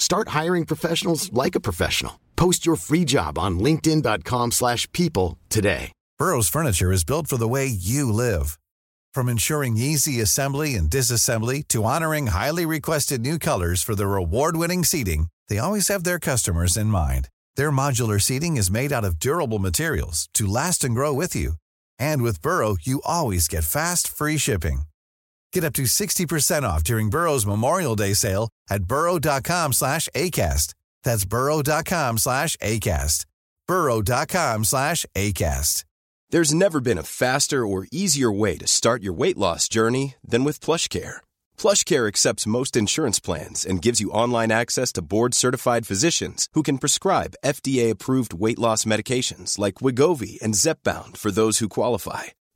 Start hiring professionals like a professional. Post your free job on linkedin.com/people slash people today. Burrow's furniture is built for the way you live. From ensuring easy assembly and disassembly to honoring highly requested new colors for their award-winning seating, they always have their customers in mind. Their modular seating is made out of durable materials to last and grow with you. And with Burrow, you always get fast, free shipping. Get up to 60% off during Burrow's Memorial Day sale at burrow.com slash ACAST. That's burrow.com slash ACAST. burrow.com slash ACAST. There's never been a faster or easier way to start your weight loss journey than with PlushCare. PlushCare accepts most insurance plans and gives you online access to board-certified physicians who can prescribe FDA-approved weight loss medications like Wigovi and Zepbound for those who qualify.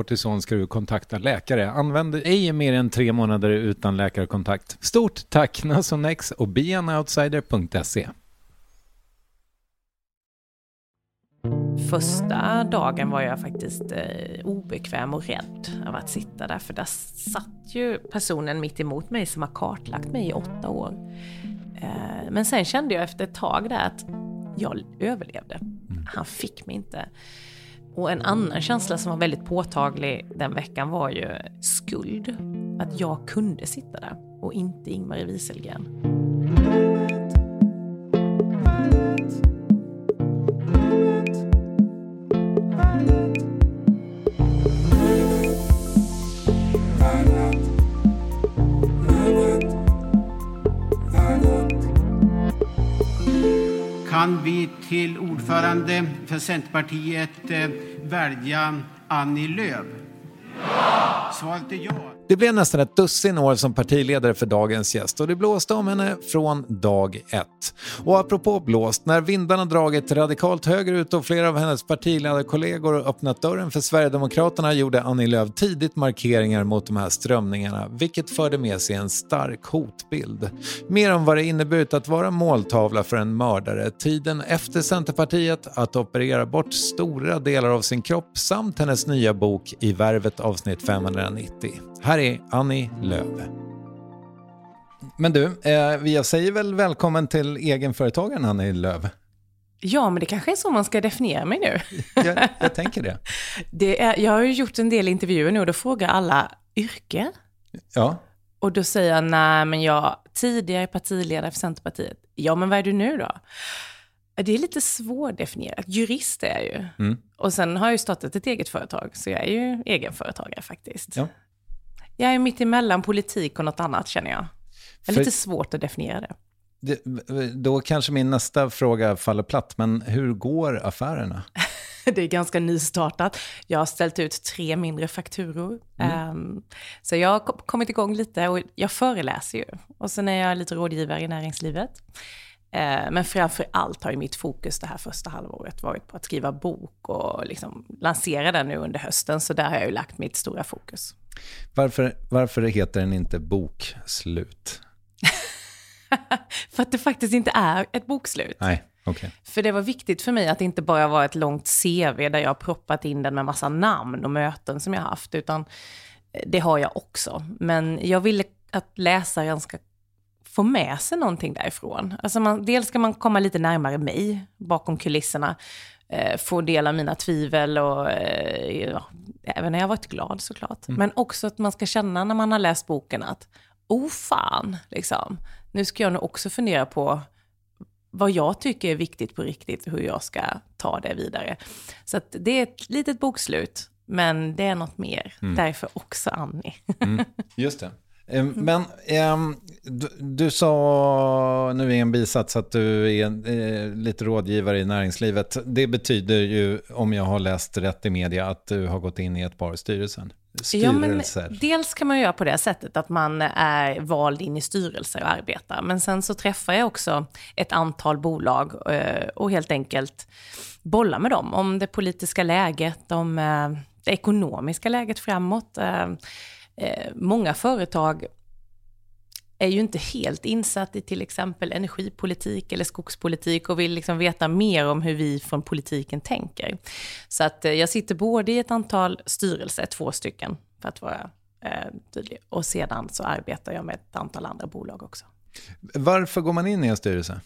kortison ska du kontakta läkare. Använd ej mer än tre månader utan läkarkontakt. Stort tack Nasonex och beanoutsider.se. Första dagen var jag faktiskt eh, obekväm och rädd av att sitta där, för där satt ju personen mitt emot mig som har kartlagt mig i åtta år. Eh, men sen kände jag efter ett tag där att jag överlevde. Han fick mig inte. Och en annan känsla som var väldigt påtaglig den veckan var ju skuld. Att jag kunde sitta där och inte Ingmarie Wieselgren. Kan vi till ordförande för Centerpartiet eh, välja Annie Lööf? Ja! Svaret är ja. Det blev nästan ett dussin år som partiledare för dagens gäst och det blåste om henne från dag ett. Och apropå blåst, när vindarna dragit radikalt högerut och flera av hennes partiledarkollegor öppnat dörren för Sverigedemokraterna gjorde Annie Lööf tidigt markeringar mot de här strömningarna, vilket förde med sig en stark hotbild. Mer om vad det inneburit att vara måltavla för en mördare, tiden efter Centerpartiet, att operera bort stora delar av sin kropp samt hennes nya bok I värvet avsnitt 590. Här är Annie Lööf. Men du, eh, jag säger väl välkommen till egenföretagaren Annie Lööf. Ja, men det kanske är så man ska definiera mig nu. Jag, jag tänker det. Det är, jag har ju gjort en del intervjuer nu och då frågar alla yrke. Ja, Och då säger jag, nej men jag tidigare partiledare för Centerpartiet. Ja, men vad är du nu då? Det är lite svårdefinierat. Jurist är jag ju. Mm. Och sen har jag ju startat ett eget företag, så jag är ju egenföretagare faktiskt. Ja. Jag är mitt emellan politik och något annat känner jag. Det är För- lite svårt att definiera det. det, då kanske min nästa fråga faller platt, men hur går affärerna? det är ganska nystartat. Jag har ställt ut tre mindre fakturor. Mm. Um, så jag har kommit igång lite och jag föreläser ju. Och sen är jag lite rådgivare i näringslivet. Uh, men framför allt har ju mitt fokus det här första halvåret varit på att skriva bok och liksom lansera den nu under hösten. Så där har jag ju lagt mitt stora fokus. Varför, varför heter den inte Bokslut? för att det faktiskt inte är ett bokslut. Nej. Okay. För det var viktigt för mig att det inte bara var ett långt CV där jag har proppat in den med massa namn och möten som jag haft, utan eh, det har jag också. Men jag ville att läsaren ska få med sig någonting därifrån. Alltså man, dels ska man komma lite närmare mig bakom kulisserna, eh, få del av mina tvivel och eh, ja, även när jag varit glad såklart. Mm. Men också att man ska känna när man har läst boken att, oh fan, liksom, nu ska jag nog också fundera på vad jag tycker är viktigt på riktigt, hur jag ska ta det vidare. Så det är ett litet bokslut, men det är något mer. Mm. Därför också Annie. Mm, just det. Men um, du, du, sa nu i en bisats att du är uh, lite rådgivare i näringslivet. Det betyder ju, om jag har läst rätt i media, att du har gått in i ett par styrelser. Ja, men dels kan man göra på det sättet att man är vald in i styrelser och arbetar. Men sen så träffar jag också ett antal bolag uh, och helt enkelt bollar med dem om det politiska läget, om uh, det ekonomiska läget framåt eh, många företag är ju inte helt insatt i till exempel energipolitik eller skogspolitik och vill liksom veta mer om hur vi från politiken tänker. Så att eh, jag sitter både i ett antal styrelser, två stycken för att vara eh, tydlig, och sedan så arbetar jag med ett antal andra bolag också. Varför går man in i en styrelse?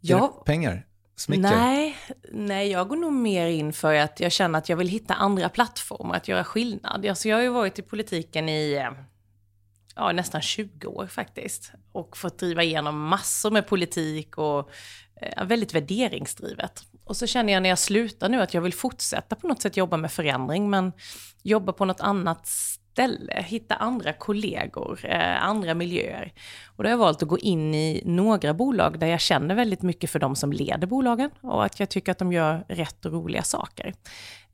Ja, pengar? Smicker? Nej, nej, jag går nog mer in för att jag känner att jag vill hitta andra plattformar att göra skillnad. Alltså jag har ju varit i politiken i eh, ja, nästan 20 år faktiskt. Och fått driva igenom massor med politik och eh, väldigt värderingsdrivet. Och så känner jag när jag slutar nu att jag vill fortsätta på något sätt jobba med förändring, men jobba på något annat ställe, hitta andra kollegor, eh, andra miljöer. Och då har jag valt att gå in i några bolag där jag känner väldigt mycket för de som leder bolagen och att jag tycker att de gör rätt och roliga saker.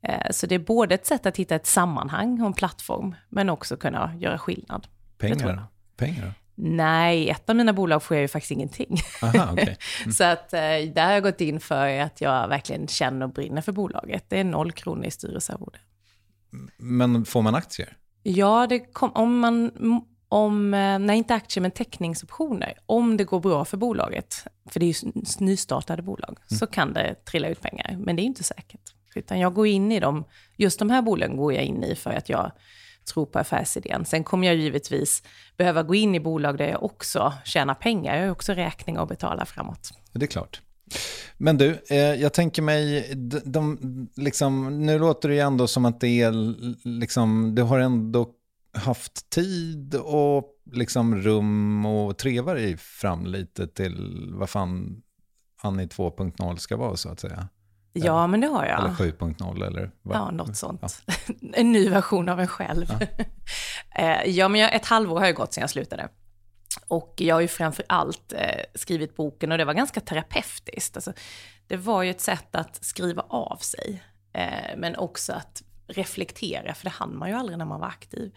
Eh, så det är både ett sätt att hitta ett sammanhang och en plattform, men också kunna göra skillnad. Pengar? Pengar? Nej, ett av mina bolag får jag ju faktiskt ingenting. Aha, okay. mm. så att eh, där har jag gått in för att jag verkligen känner och brinner för bolaget. Det är noll kronor i styrelsearvode. Men får man aktier? Ja, det kom, om man, om, eh, nej inte aktier men teckningsoptioner, om det går bra för bolaget, för det är ju nystartade bolag, mm. så kan det trilla ut pengar. Men det är inte säkert. Utan jag går in i dem, just de här bolagen går jag in i för att jag tror på affärsidén. Sen kommer jag givetvis behöva gå in i bolag där jag också tjänar pengar. Jag har också räkningar att betala framåt. Det är klart. Men du, eh, jag tänker mig, de, de, liksom, nu låter det ju ändå som att det är, liksom, du har ändå haft tid och liksom rum och treva dig fram lite till vad fan Annie 2.0 ska vara så att säga. Ja, men det har jag. Eller 7.0 eller? Vad? Ja, något sånt. Ja. en ny version av en själv. Ja, eh, ja men jag, ett halvår har ju gått sedan jag slutade. Och jag har ju framför allt eh, skrivit boken och det var ganska terapeutiskt. Alltså, det var ju ett sätt att skriva av sig, eh, men också att reflektera, för det hann man ju aldrig när man var aktiv.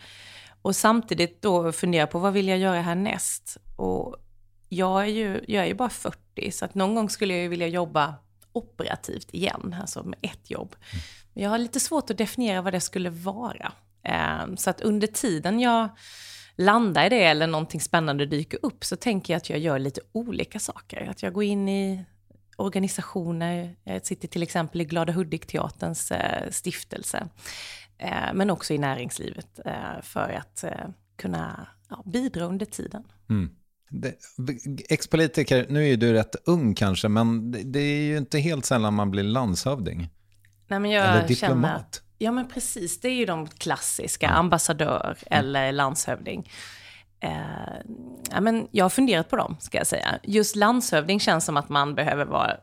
Och samtidigt då fundera på vad vill jag göra härnäst? Och jag är ju, jag är ju bara 40, så att någon gång skulle jag ju vilja jobba operativt igen, alltså med ett jobb. Men jag har lite svårt att definiera vad det skulle vara. Eh, så att under tiden jag landar i det eller någonting spännande dyker upp så tänker jag att jag gör lite olika saker. Att jag går in i organisationer, jag sitter till exempel i Glada Hudik-teaterns eh, stiftelse, eh, men också i näringslivet eh, för att kunna bidra under tiden. Mm. Ex-politiker, nu är ju du rätt ung kanske, men det, det, är ju inte helt sällan man blir landshövding. Nej, men jag Eller diplomat. Känner, Ja men precis, det är ju de klassiska, ambassadör mm. eller landshövding. Eh, ja, men jag har funderat på dem, ska jag säga. Just landshövding känns som att man behöver vara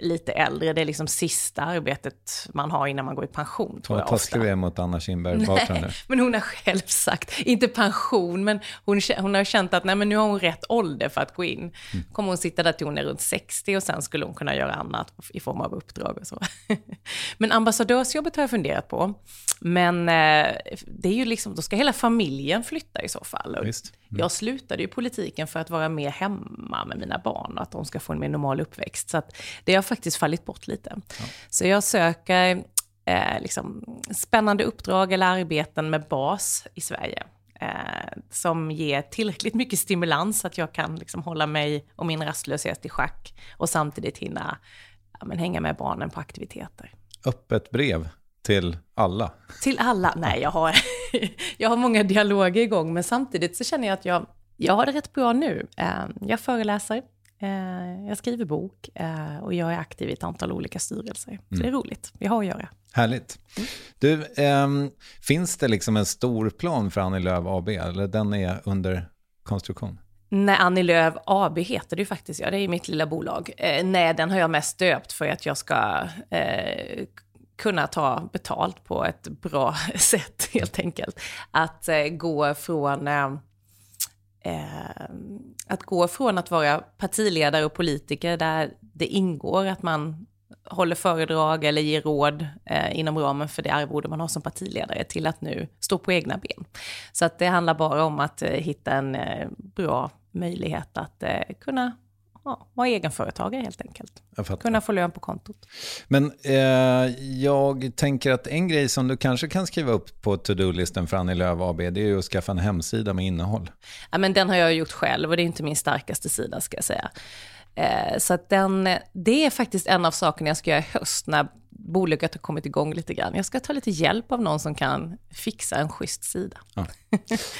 lite äldre. Det är liksom sista arbetet man har innan man går i pension, tror Vad jag taskig du är mot Anna Kinberg Batra nu. Men hon har själv sagt, inte pension, men hon, hon har känt att nej, men nu har hon rätt ålder för att gå in. Mm. Kommer hon sitta där till hon är runt 60 och sen skulle hon kunna göra annat i form av uppdrag och så. men ambassadörsjobbet har jag funderat på. Men eh, det är ju liksom, då ska hela familjen flytta i så fall. Visst. Jag slutade ju politiken för att vara mer hemma med mina barn och att de ska få en mer normal uppväxt. Så att det har faktiskt fallit bort lite. Så jag söker eh, liksom, spännande uppdrag eller arbeten med bas i Sverige. Eh, som ger tillräckligt mycket stimulans så att jag kan liksom, hålla mig och min rastlöshet i schack och samtidigt hinna ja, men, hänga med barnen på aktiviteter. Öppet brev till alla. Till alla? Nej, jag har, jag har många dialoger igång, men samtidigt så känner jag att jag, jag har det rätt bra nu. Eh, Jag föreläser, jag skriver bok eh, och jag är aktiv i ett antal olika styrelser. Så det är roligt, vi har att göra. Härligt. Du, ehm, finns det liksom en stor plan för Annie Lööf AB, eller den är under konstruktion? Nej, Annie Lööf AB heter det ju faktiskt, ja, det är mitt lilla bolag. Eh, nej, den har jag mest döpt för att jag ska eh, kunna ta betalt på ett bra sätt, helt enkelt. Att eh, gå från... Eh, att gå från att vara partiledare och politiker där det ingår att man håller föredrag eller ger råd eh, inom ramen för det arvode man har som partiledare till att nu stå på egna ben. Så att det handlar bara om att eh, hitta en eh, bra möjlighet att eh, kunna ja, vara egenföretagare helt enkelt. Kunna få lön på kontot. Men eh, jag tänker att en grej som du kanske kan skriva upp på to-do-listen för Annie Lööf AB, det är ju att skaffa en hemsida med innehåll. Ja, men den har jag gjort själv och det är inte min starkaste sida ska jag säga. Eh, så att den, det är faktiskt en av sakerna jag ska göra i höst när bolaget har kommit igång lite grann. Jag ska ta lite hjälp av någon som kan fixa en schysst sida. Ja.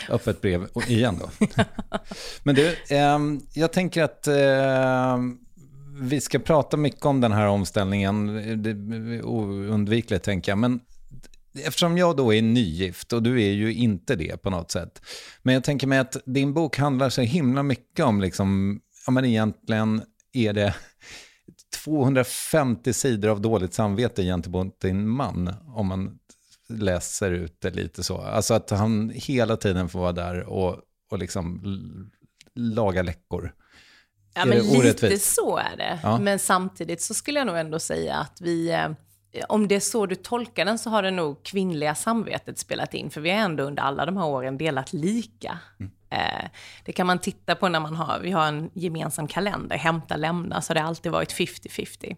Öppet brev igen då. Men du, ehm, jag tänker att ehm, vi ska prata mycket om den här omställningen. Det är oundvikligt tänker jag. Men eftersom jag då är nygift och du är ju inte det på något sätt. Men jag tänker mig att din bok handlar så himla mycket om liksom, ja men egentligen är det 250 sidor av dåligt samvete gentemot din man, om man läser ut det lite så. Alltså att han hela tiden får vara där och, och liksom laga läckor. Ja, men lite så är det. Ja. Men samtidigt så skulle jag nog ändå säga att vi, eh, om det är så du tolkar den så har det nog kvinnliga samvetet spelat in, för vi har ändå under alla de här åren delat lika. Mm. Eh, det kan man titta på när man har, vi har en gemensam kalender, hämta, lämna, så det har alltid varit 50-50.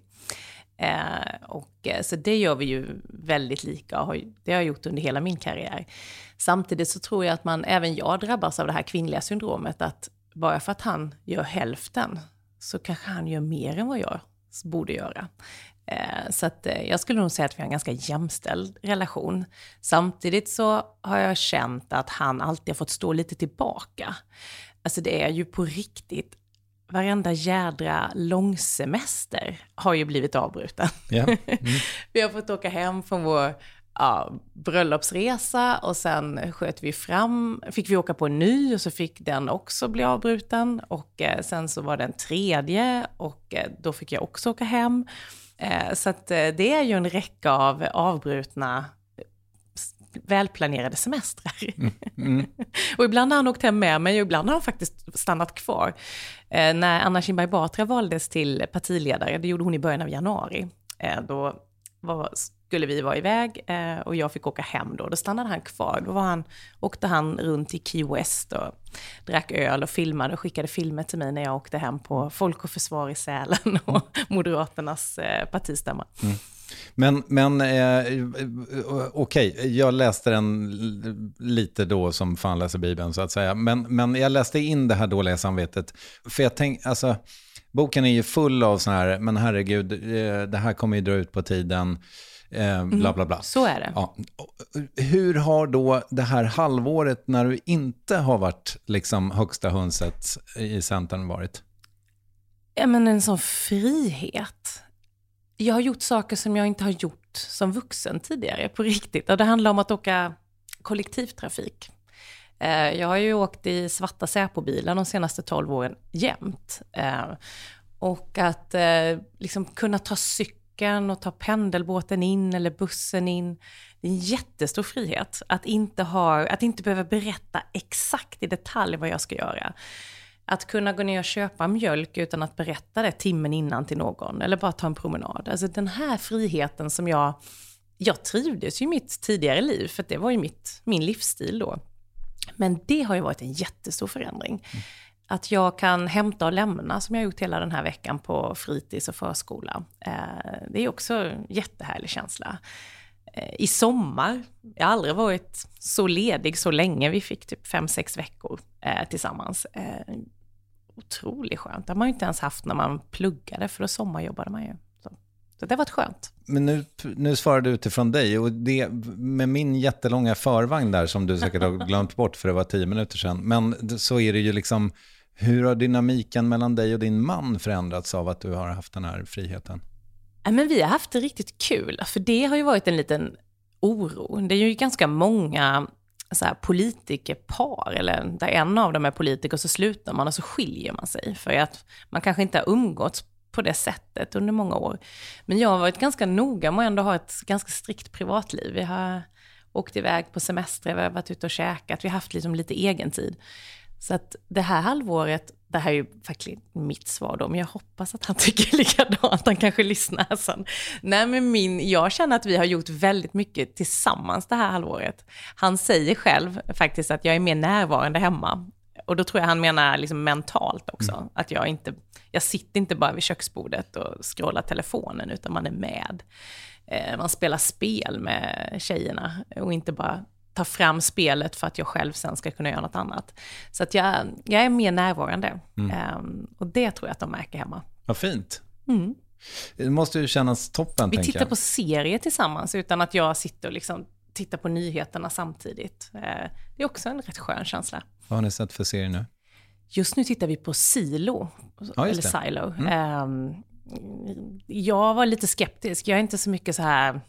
Eh, och, eh, så det gör vi ju väldigt lika, och har, det har jag gjort under hela min karriär. Samtidigt så tror jag att man, även jag drabbas av det här kvinnliga syndromet, att bara för att han gör hälften så kanske han gör mer än vad jag borde göra. Eh, Så att eh, jag skulle nog säga att vi har en ganska jämställd relation. Samtidigt så har jag känt att han alltid har fått stå lite tillbaka. Alltså det är ju på riktigt, varenda jädra långsemester har ju blivit avbruten. Ja. Vi har fått åka hem från vår ja, bröllopsresa och sen sköt vi fram, fick vi åka på en ny och så fick den också bli avbruten. Och eh, sen så var det en tredje och då fick jag också åka hem. Eh, så att eh, det är ju en räcka av avbrutna välplanerade semestrar. och ibland har han åkt hem med mig och ibland har han faktiskt stannat kvar. Eh, när Anna Kinberg Batra valdes till partiledare, det gjorde hon i början av januari, eh, då var, skulle vi vara iväg eh, och jag fick åka hem då. Då stannade han kvar. Då var han, åkte han runt i Key West och drack öl och filmade och skickade filmer till mig när jag åkte hem på Folk och Försvar i Sälen och Moderaternas eh, partistämma. Men, men eh, okej, jag läste den lite då som fan läser Bibeln så att säga. Men, men jag läste in det här dåliga samvetet. För jag tänkte, alltså, boken är ju full av sådana här, men herregud, eh, det här kommer ju dra ut på tiden, eh, bla bla bla. Så är det. Ja. Hur har då det här halvåret när du inte har varit liksom högsta hönset i Centern varit? Ja, men en sån frihet. Jag har gjort saker som jag inte har gjort som vuxen tidigare, på riktigt. Och det handlar om att åka kollektivtrafik. Eh, jag har ju åkt i svarta Säpo-bilar de senaste 12 åren jämt. Eh, och att eh, liksom kunna ta cykeln och ta pendelbåten in eller bussen in. Det är en jättestor frihet att inte, ha, att inte behöva berätta exakt i detalj vad jag ska göra. Att kunna gå ner och köpa mjölk utan att berätta det timmen innan till någon, eller bara ta en promenad. Alltså den här friheten som jag, jag trivdes ju i mitt tidigare liv, för det var ju mitt, min livsstil då. Men det har ju varit en jättestor förändring. Mm. Att jag kan hämta och lämna, som jag gjort hela den här veckan på fritids och förskola. Eh, det är också en jättehärlig känsla. Eh, I sommar, jag har aldrig varit så ledig så länge, vi fick typ fem sex veckor eh, tillsammans. Eh, otroligt skönt, det har man ju inte ens haft när man pluggade, för då sommarjobbade man ju. Så det har varit skönt. Men nu, nu svarar du utifrån dig och det, med min jättelånga förvagn där som du säkert har glömt bort för det var tio minuter sedan. Men så är det ju liksom, hur har dynamiken mellan dig och din man förändrats av att du har haft den här friheten? Men vi har haft det riktigt kul, för det har ju varit en liten oro. Det är ju ganska många så här, politikerpar, eller där en av dem är politiker, så slutar man och så skiljer man sig. För att man kanske inte har umgåtts på det sättet under många år. Men jag har varit ganska noga med att ändå ha ett ganska strikt privatliv. Vi har åkt iväg på semester, vi har varit ute och käkat, vi har haft liksom lite egen tid. Så att det här halvåret, det här är ju faktiskt mitt svar då, men jag hoppas att han tycker likadant, han kanske lyssnar sen. Nej men min, jag känner att vi har gjort väldigt mycket tillsammans det här halvåret. Han säger själv faktiskt att jag är mer närvarande hemma. Och då tror jag han menar liksom mentalt också, mm. att jag inte, jag sitter inte bara vid köksbordet och scrollar telefonen, utan man är med. Eh, man spelar spel med tjejerna och inte bara tar fram spelet för att jag själv sen ska kunna göra något annat. Så att jag, jag är mer närvarande. Mm. Um, och det tror jag att de märker hemma. Vad fint. Mm. Det måste ju kännas toppen, Vi tittar jag. på serier tillsammans utan att jag sitter och liksom tittar på nyheterna samtidigt. Uh, det är också en rätt skön känsla. Vad har ni sett för serier nu? Just nu tittar vi på Silo, ja, eller Silo. Mm. Um, jag var lite skeptisk. Jag är inte så mycket så här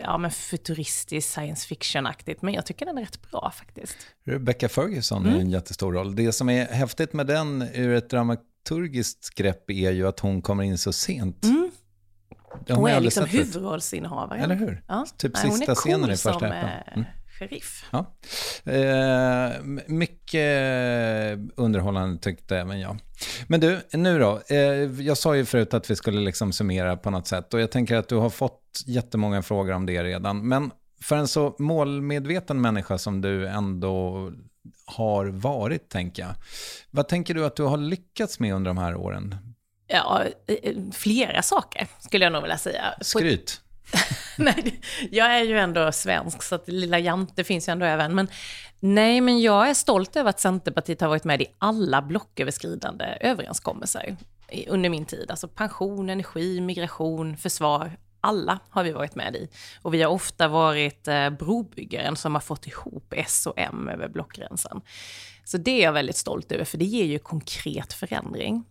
ja, men futuristisk science fiction-aktigt, men jag tycker den är rätt bra faktiskt. Rebecca Ferguson mm. är en jättestor roll. Det som är häftigt med den ur ett dramaturgiskt grepp är ju att hon kommer in så sent. Mm. Hon är liksom huvudrollsinnehavare. Eller hur? Ja. Typ Nej, sista scenen i första epen. Eh, mm. Sheriff. Ja. Eh, mycket underhållande tyckte även jag. Men du, nu då. Eh, jag sa ju förut att vi skulle liksom summera på något sätt och jag tänker att du har fått jättemånga frågor om det redan. Men för en så målmedveten människa som du ändå har varit, tänker jag. Vad tänker du att du har lyckats med under de här åren? Ja, eh, flera saker skulle jag nog vilja säga. Skryt. nej, jag är ju ändå svensk, så att lilla Jante finns ju ändå även. Men nej, men jag är stolt över att Centerpartiet har varit med i alla blocköverskridande överenskommelser under min tid. Alltså pension, energi, migration, försvar. Alla har vi varit med i. Och vi har ofta varit eh, brobyggaren som har fått ihop S och M över blockgränsen. Så det är jag väldigt stolt över, för det ger ju konkret förändring.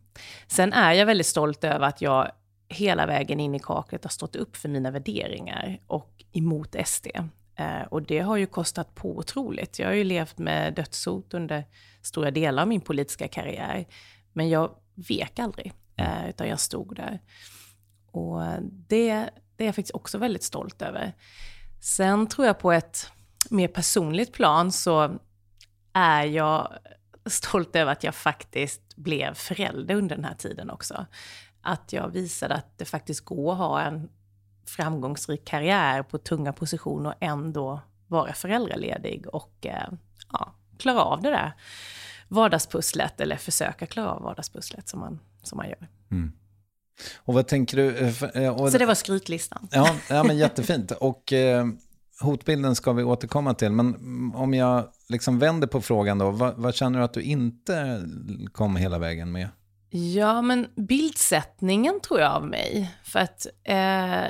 Sen är jag väldigt stolt över att jag hela vägen in i kaklet har stått upp för mina värderingar och emot SD. Eh, och det har ju kostat på otroligt. Jag har ju levt med dödshot under stora delar av min politiska karriär. Men jag vek aldrig, eh, utan jag stod där. Och det, det är jag faktiskt också väldigt stolt över. Sen tror jag på ett mer personligt plan så är jag stolt över att jag faktiskt blev förälder under den här tiden också att jag visade att det faktiskt går att ha en framgångsrik karriär på tunga positioner och ändå vara föräldraledig och eh, ja, klara av det där vardagspusslet, eller försöka klara av vardagspusslet som man, som man gör. Mm. Och vad tänker du? Eh, eh, och, Så det var skrytlistan. Ja, ja men jättefint. Och eh, hotbilden ska vi återkomma till, men om jag liksom vänder på frågan då, vad, vad känner du att du inte kom hela vägen med? Ja, men bildsättningen tror jag av mig. För att, eh,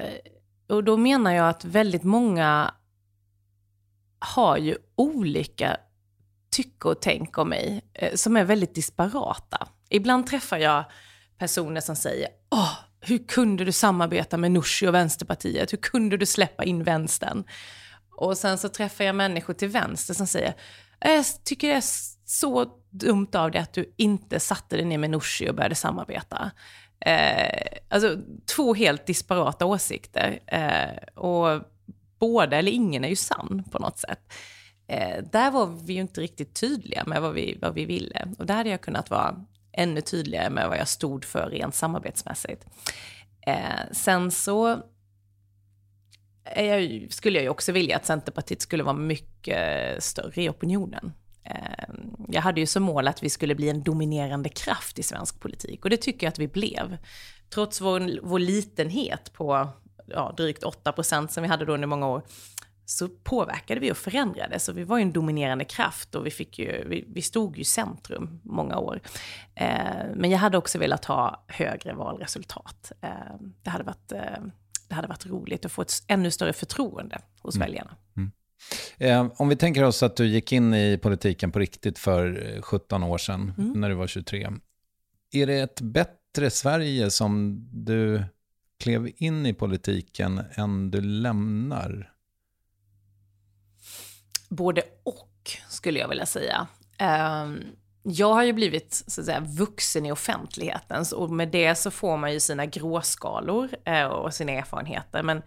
och då menar jag att väldigt många har ju olika tycke och tänk om mig, eh, som är väldigt disparata. Ibland träffar jag personer som säger, åh, hur kunde du samarbeta med Nooshi och Vänsterpartiet? Hur kunde du släppa in vänstern? Och sen så träffar jag människor till vänster som säger, eh, jag tycker det är så dumt av dig att du inte satte dig ner med Nooshi och började samarbeta. Eh, alltså två helt disparata åsikter. Eh, och båda eller ingen är ju sann på något sätt. Eh, där var vi ju inte riktigt tydliga med vad vi, vad vi ville. Och där hade jag kunnat vara ännu tydligare med vad jag stod för rent samarbetsmässigt. Eh, sen så jag, skulle jag ju också vilja att Centerpartiet skulle vara mycket större i opinionen. Eh, jag hade ju som mål att vi skulle bli en dominerande kraft i svensk politik och det tycker jag att vi blev. Trots vår, vår litenhet på ja, drygt 8 procent som vi hade då under många år, så påverkade vi och förändrade. Så vi var ju en dominerande kraft och vi, fick ju, vi, vi stod ju i centrum många år. Eh, men jag hade också velat ha högre valresultat. Eh, det, hade varit, eh, det hade varit roligt att få ett ännu större förtroende hos mm. väljarna. Mm. Eh, om vi tänker oss att du gick in i politiken på riktigt för 17 år sedan, mm. när du var 23. Är det ett bättre Sverige som du klev in i politiken än du lämnar? Både och, skulle jag vilja säga. Um, jag har ju blivit så att säga, vuxen i offentligheten och med det så får man ju sina gråskalor uh, och sina erfarenheter. Men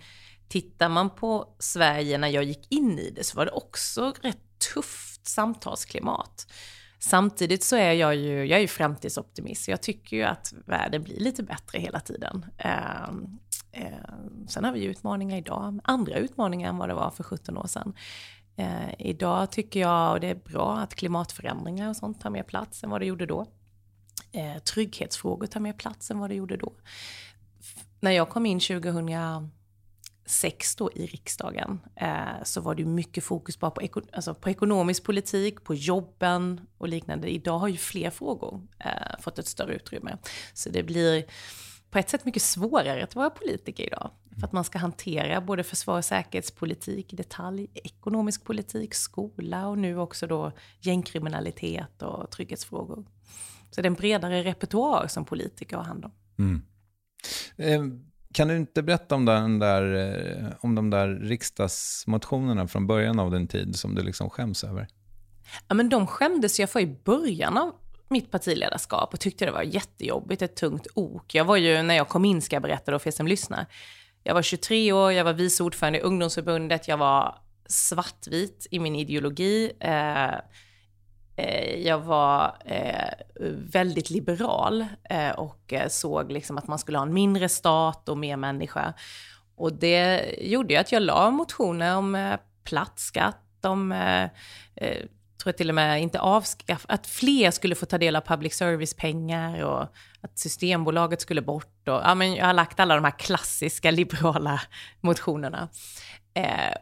tittar man på Sverige när jag gick in i det så var det också rätt tufft samtalsklimat. Samtidigt så är jag ju, jag är ju framtidsoptimist. Jag tycker ju att världen blir lite bättre hela tiden. Eh, eh, sen har vi ju utmaningar idag, andra utmaningar än vad det var för 17 år sedan. Eh, idag tycker jag, och det är bra, att klimatförändringar och sånt tar mer plats än vad det gjorde då. Eh, trygghetsfrågor tar mer plats än vad det gjorde då. F när jag kom in 2000 sex då i riksdagen eh, så var det mycket fokus bara på, eko alltså på ekonomisk politik, på jobben och liknande. Idag har ju fler frågor eh, fått ett större utrymme. Så det blir på ett sätt mycket svårare att vara politiker idag. För att man ska hantera både försvar och säkerhetspolitik i detalj, ekonomisk politik, skola och nu också då gängkriminalitet och trygghetsfrågor. Så det är en bredare repertoar som politiker har hand om. Mm. Ehm, kan du inte berätta om, den där, eh, om de där riksdagsmotionerna från början av din tid som du liksom skäms över? Ja, men de skämdes jag för i början av mitt partiledarskap och tyckte det var jättejobbigt, ett tungt ok. Jag var ju, när jag kom in, ska jag berätta då för er som lyssnar, jag var 23 år, jag var vice ordförande i ungdomsförbundet, jag var svartvit i min ideologi. Eh, Eh, jag var eh, väldigt liberal eh, och eh, såg liksom att man skulle ha en mindre stat och mer människa. Och det gjorde ju att jag la motioner om eh, platt skatt, om, eh, eh, tror jag till och med inte avskaff, att fler skulle få ta del av public service-pengar och att Systembolaget skulle bort. Och, ja, men jag har lagt alla de här klassiska liberala motionerna.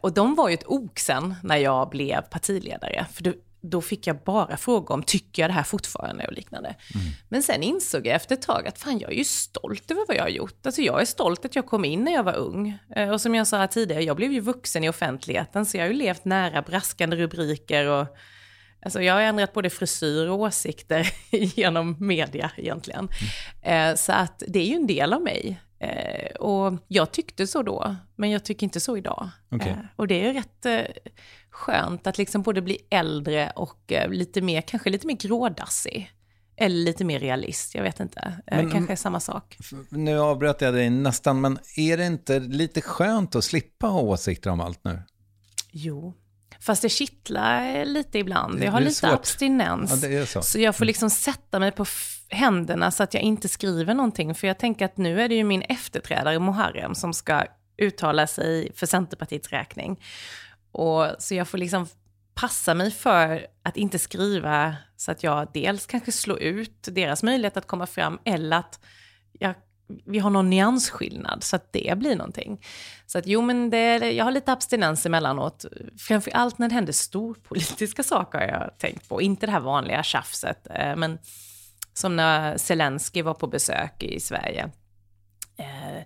och de var ju ett ok sen när jag blev partiledare. För det, då fick jag bara fråga om, tycker jag det här fortfarande och liknande. Mm. Men sen insåg jag efter ett tag att fan, jag är ju stolt över vad jag har gjort. Alltså jag är stolt att jag kom in när jag var ung. Eh, och som jag sa tidigare, jag blev ju vuxen i offentligheten, så jag har ju levt nära braskande rubriker och Alltså jag har ändrat både frisyr och åsikter genom media egentligen. Mm. Så att det är ju en del av mig. Eh, och jag tyckte så då, men jag tycker inte så idag. Okay. Och det är rätt skönt att liksom både bli äldre och lite mer, kanske lite mer grådassig. Eller lite mer realist, jag vet inte. Men, kanske är samma sak. Nu avbröt jag dig nästan, men är det inte lite skönt att slippa ha åsikter om allt nu? Jo, Fast det kittlar lite ibland. Jag har lite svårt. abstinens. Ja, så. så. jag får liksom sätta mig på händerna så att jag inte skriver någonting. För jag tänker att nu är det ju min efterträdare Muharrem som ska uttala sig för Centerpartiets räkning. Och, så jag får liksom passa mig för att inte skriva så att jag dels kanske slår ut deras möjlighet att komma fram eller att jag vi har någon nyansskillnad så att det blir någonting. Så att jo, men det, jag har lite abstinens emellanåt. Framför allt när det händer storpolitiska saker har jag tänkt på. Inte det här vanliga tjafset, eh, men som när Zelensky var på besök i Sverige. Eh,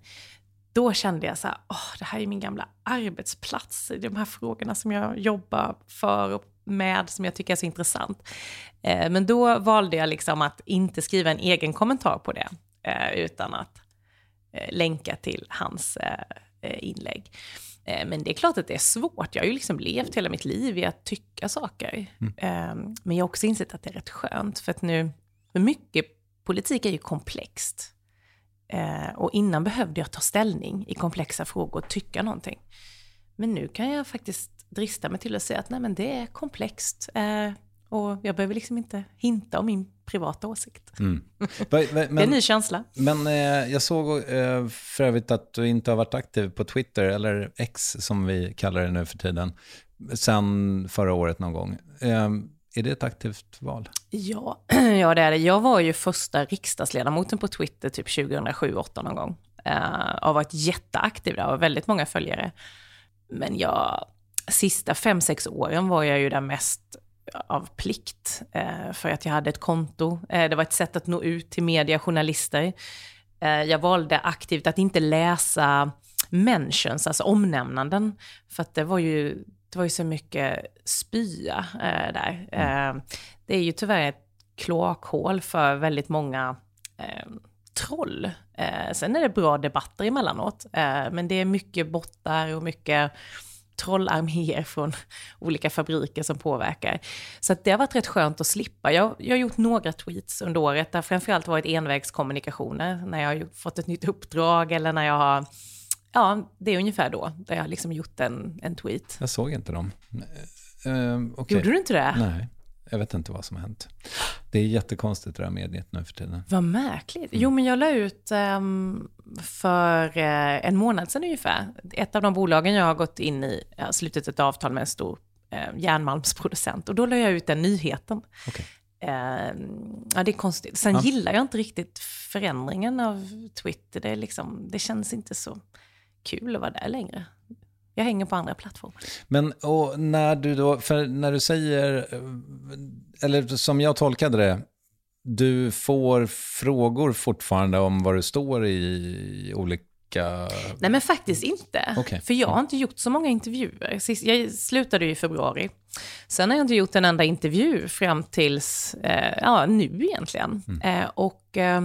då kände jag så här, åh, det här är min gamla arbetsplats, de här frågorna som jag jobbar för och med, som jag tycker är så intressant. Eh, men då valde jag liksom att inte skriva en egen kommentar på det, eh, utan att länka till hans inlägg. Men det är klart att det är svårt. Jag har ju liksom levt hela mitt liv i att tycka saker. Mm. Men jag har också insett att det är rätt skönt, för att nu, för mycket politik är ju komplext. Eh, och innan behövde jag ta ställning i komplexa frågor och tycka någonting. Men nu kan jag faktiskt drista mig till att säga att nej men det är komplext. Och jag behöver liksom inte hinta om min privata åsikt. Mm. Men, det är en ny känsla. Men eh, jag såg eh, för övrigt att du inte har varit aktiv på Twitter, eller X som vi kallar det nu för tiden, sen förra året någon gång. Är det ett aktivt val? Ja, ja, det är det. Jag var ju första riksdagsledamoten på Twitter typ 2007-2008 någon gång. Uh, har varit jätteaktiv där och väldigt många följare. Men jag, sista fem sex åren var jag ju där mest av plikt, Uh, för att jag hade ett konto. Uh, det var ett sätt att nå ut till media, journalister. Jag valde aktivt att inte läsa mentions, alltså omnämnanden, för att det var ju, det var ju så mycket spya där. Mm. det är ju tyvärr ett kloakhål för väldigt många troll. sen är det bra debatter emellanåt, men det är mycket bottar och mycket trollarméer från olika fabriker som påverkar. Så det har varit rätt skönt att slippa. Jag, jag har gjort några tweets under året, där framförallt varit envägskommunikationer, när jag har fått ett nytt uppdrag eller när jag har Ja, det är ungefär då, där jag liksom gjort en, en tweet. Jag såg inte dem. Uh, okay. Gjorde du inte det? Nej. Jag vet inte vad som har hänt. Det är jättekonstigt det där mediet nu för tiden. Vad märkligt. Jo, men jag la ut um, för uh, en månad sedan ungefär. Ett av de bolagen jag har gått in i, jag slutit ett avtal med en stor uh, järnmalmsproducent. Och då la jag ut den nyheten. Okay. Uh, ja, det är konstigt. Sen ja. gillar jag inte riktigt förändringen av Twitter. Det, liksom, det känns inte så kul att vara där längre. Jag hänger på andra plattformar. Men och när du då, för när du säger, eller som jag tolkade det, du får frågor fortfarande om vad du står i olika... Nej men faktiskt inte. Okay. För jag har inte gjort så många intervjuer. Jag slutade ju i februari. Sen har jag inte gjort en enda intervju fram tills, eh, ja nu egentligen. Mm. Eh, och, eh,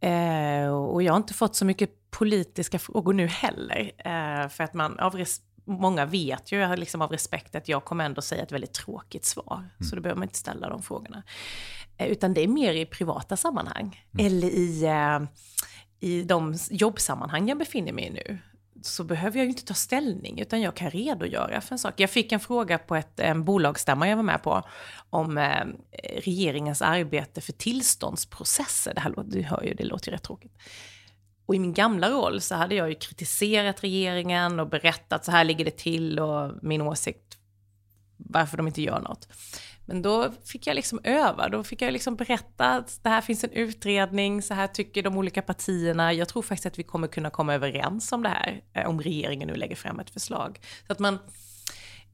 eh och jag har inte fått så mycket politiska frågor nu heller. Eh, för att man, av res, många vet ju liksom av respekt att jag kommer ändå säga ett väldigt tråkigt svar. Mm. Så då behöver man inte ställa de frågorna. Eh, utan det är mer i privata sammanhang. Mm. Eller i, eh, i de jobbsammanhang jag befinner mig i nu så behöver jag ju inte ta ställning, utan jag kan redogöra för en sak. Jag fick en fråga på ett en bolagsstämma jag var med på om eh, regeringens arbete för tillståndsprocesser. Det här du hör ju, det låter ju rätt tråkigt. Och i min gamla roll så hade jag ju kritiserat regeringen och berättat så här ligger det till och min åsikt varför de inte gör något. Men då fick jag liksom öva, då fick jag liksom berätta att det här finns en utredning, så här tycker de olika partierna. Jag tror faktiskt att vi kommer kunna komma överens om det här, eh, om regeringen nu lägger fram ett förslag. Så att man,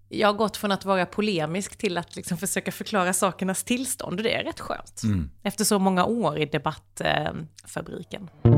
jag har gått från att vara polemisk till att liksom försöka förklara sakernas tillstånd och det är rätt skönt. Mm. Efter så många år i debattfabriken. Eh,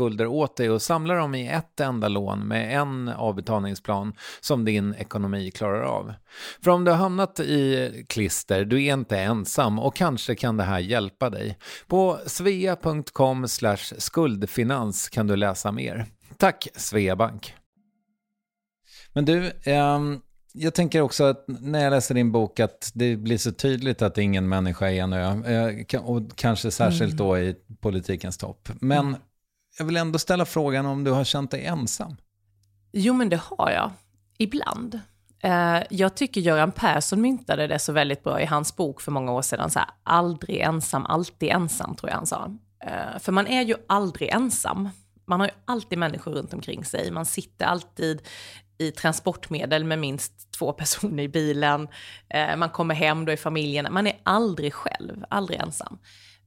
skulder åt dig och samla dem i ett enda lån med en avbetalningsplan som din ekonomi klarar av. För om du har hamnat i klister, du är inte ensam och kanske kan det här hjälpa dig. På svea.com skuldfinans kan du läsa mer. Tack Sveabank! Men du, um jag tänker också att när jag läser din bok att det blir så tydligt att ingen människa är en ö. Eh, och kanske särskilt då i politikens topp. Men mm jag vill ändå ställa frågan om du har känt dig ensam? Jo, men det har jag. Ibland. Eh, jag tycker Göran Persson myntade det så väldigt bra i hans bok för många år sedan. Så här, aldrig ensam, alltid ensam, tror jag han sa. Eh, för man är ju aldrig ensam. Man har ju alltid människor runt omkring sig. Man sitter alltid i transportmedel med minst två personer i bilen. Eh, man kommer hem, då i familjen. Man är aldrig själv, aldrig ensam.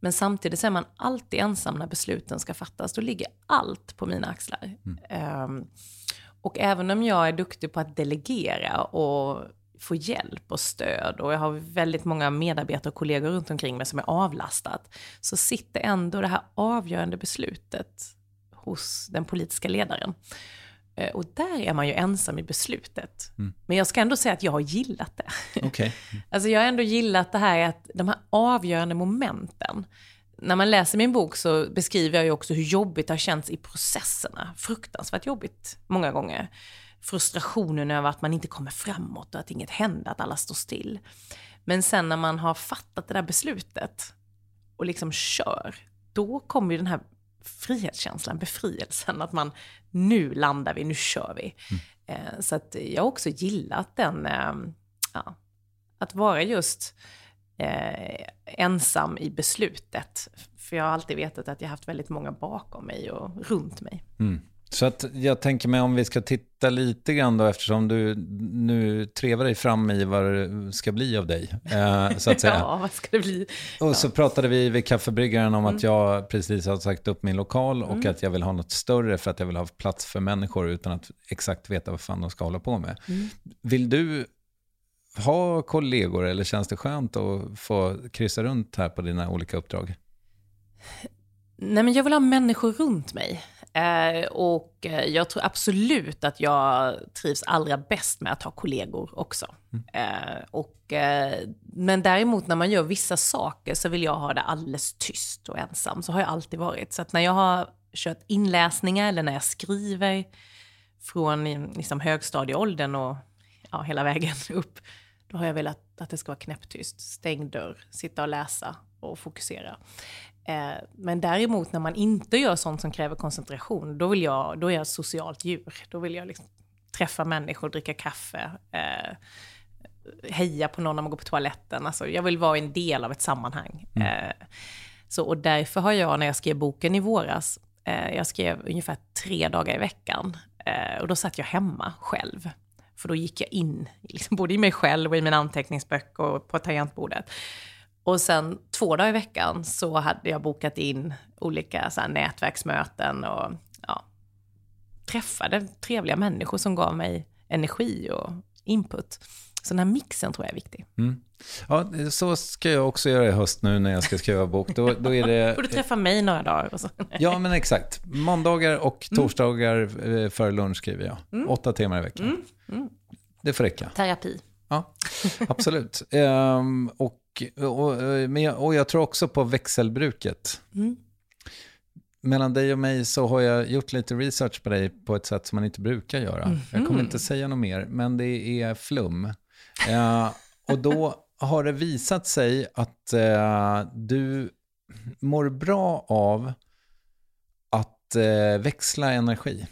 Men samtidigt så är man alltid ensam när besluten ska fattas. Då ligger allt på mina axlar. Mm. Um, och även om jag är duktig på att delegera och få hjälp och stöd och jag har väldigt många medarbetare och kollegor runt omkring mig som är avlastat, så sitter ändå det här avgörande beslutet hos den politiska ledaren. Eh, och där är man ju ensam i beslutet. Mm. Men jag ska ändå säga att jag har gillat det. Okay. alltså jag har ändå gillat det här att de här avgörande momenten. När man läser min bok så beskriver jag ju också hur jobbigt det har känts i processerna. Fruktansvärt jobbigt många gånger. Frustrationen över att man inte kommer framåt och att inget händer, att alla står still. Men sen när man har fattat det där beslutet och liksom kör, då kommer ju den här frihetskänslan, befrielsen, att man nu landar vi, nu kör vi. Mm. Så att jag har också gillat den, ehm, ja, att vara just eh, ensam i beslutet. För jag har alltid vetat att jag haft väldigt många bakom mig och runt mig. Mm. Så att jag tänker mig om vi ska titta lite grann då eftersom du nu trevar dig fram i vad det ska bli av dig. Eh, så att säga. ja, vad ska det bli? Och ja. så pratade vi vid kaffebryggaren om mm. att jag precis har sagt upp min lokal och mm. att jag vill ha något större för att jag vill ha plats för människor utan att exakt veta vad fan de ska hålla på med. Mm. Vill du ha kollegor eller känns det skönt att få kryssa runt här på dina olika uppdrag? Nej, men jag vill ha människor runt mig. Eh, och eh, jag tror absolut att jag trivs allra bäst med att ha kollegor också. Mm. Eh, och, eh, men däremot när man gör vissa saker så vill jag ha det alldeles tyst och ensam. Så har jag alltid varit. Så när jag har kört inläsningar eller när jag skriver från liksom, högstadieåldern och ja, hela vägen upp, då har jag velat att det ska vara knäpptyst. Stängd dörr, sitta och läsa och fokusera. Eh, men däremot när man inte gör sånt som kräver koncentration, då, vill jag, då är jag ett socialt djur. Då vill jag liksom träffa människor, dricka kaffe, eh, heja på någon när man går på toaletten. Alltså, jag vill vara en del av ett sammanhang. Mm. Eh, så, och därför har jag, när jag skrev boken i våras, eh, jag skrev ungefär tre dagar i veckan. Och då satt jag hemma själv. För då gick jag in, liksom, både i mig själv och i min anteckningsböcker och på tangentbordet. Och sen två dagar i veckan så hade jag bokat in olika så nätverksmöten och ja, träffade trevliga människor som gav mig energi och input. Så den här mixen tror jag är viktig. Mm. Ja, så ska jag också göra i höst nu när jag ska skriva bok. Då, då är det... Får du träffa mig några dagar och så. Ja, men exakt. Måndagar och Mm. torsdagar eh, före lunch skriver jag. Åtta timmar i veckan. Mm. Det får räcka. Terapi. Ja, absolut. Ehm, och, och, men jag, och jag tror också på växelbruket. Mm. Mellan dig och mig så har jag gjort lite research på dig på ett sätt som man inte brukar göra. Jag kommer inte säga något mer, men det är flum. Eh, och då har det visat sig att eh, du mår bra av att eh, växla energi.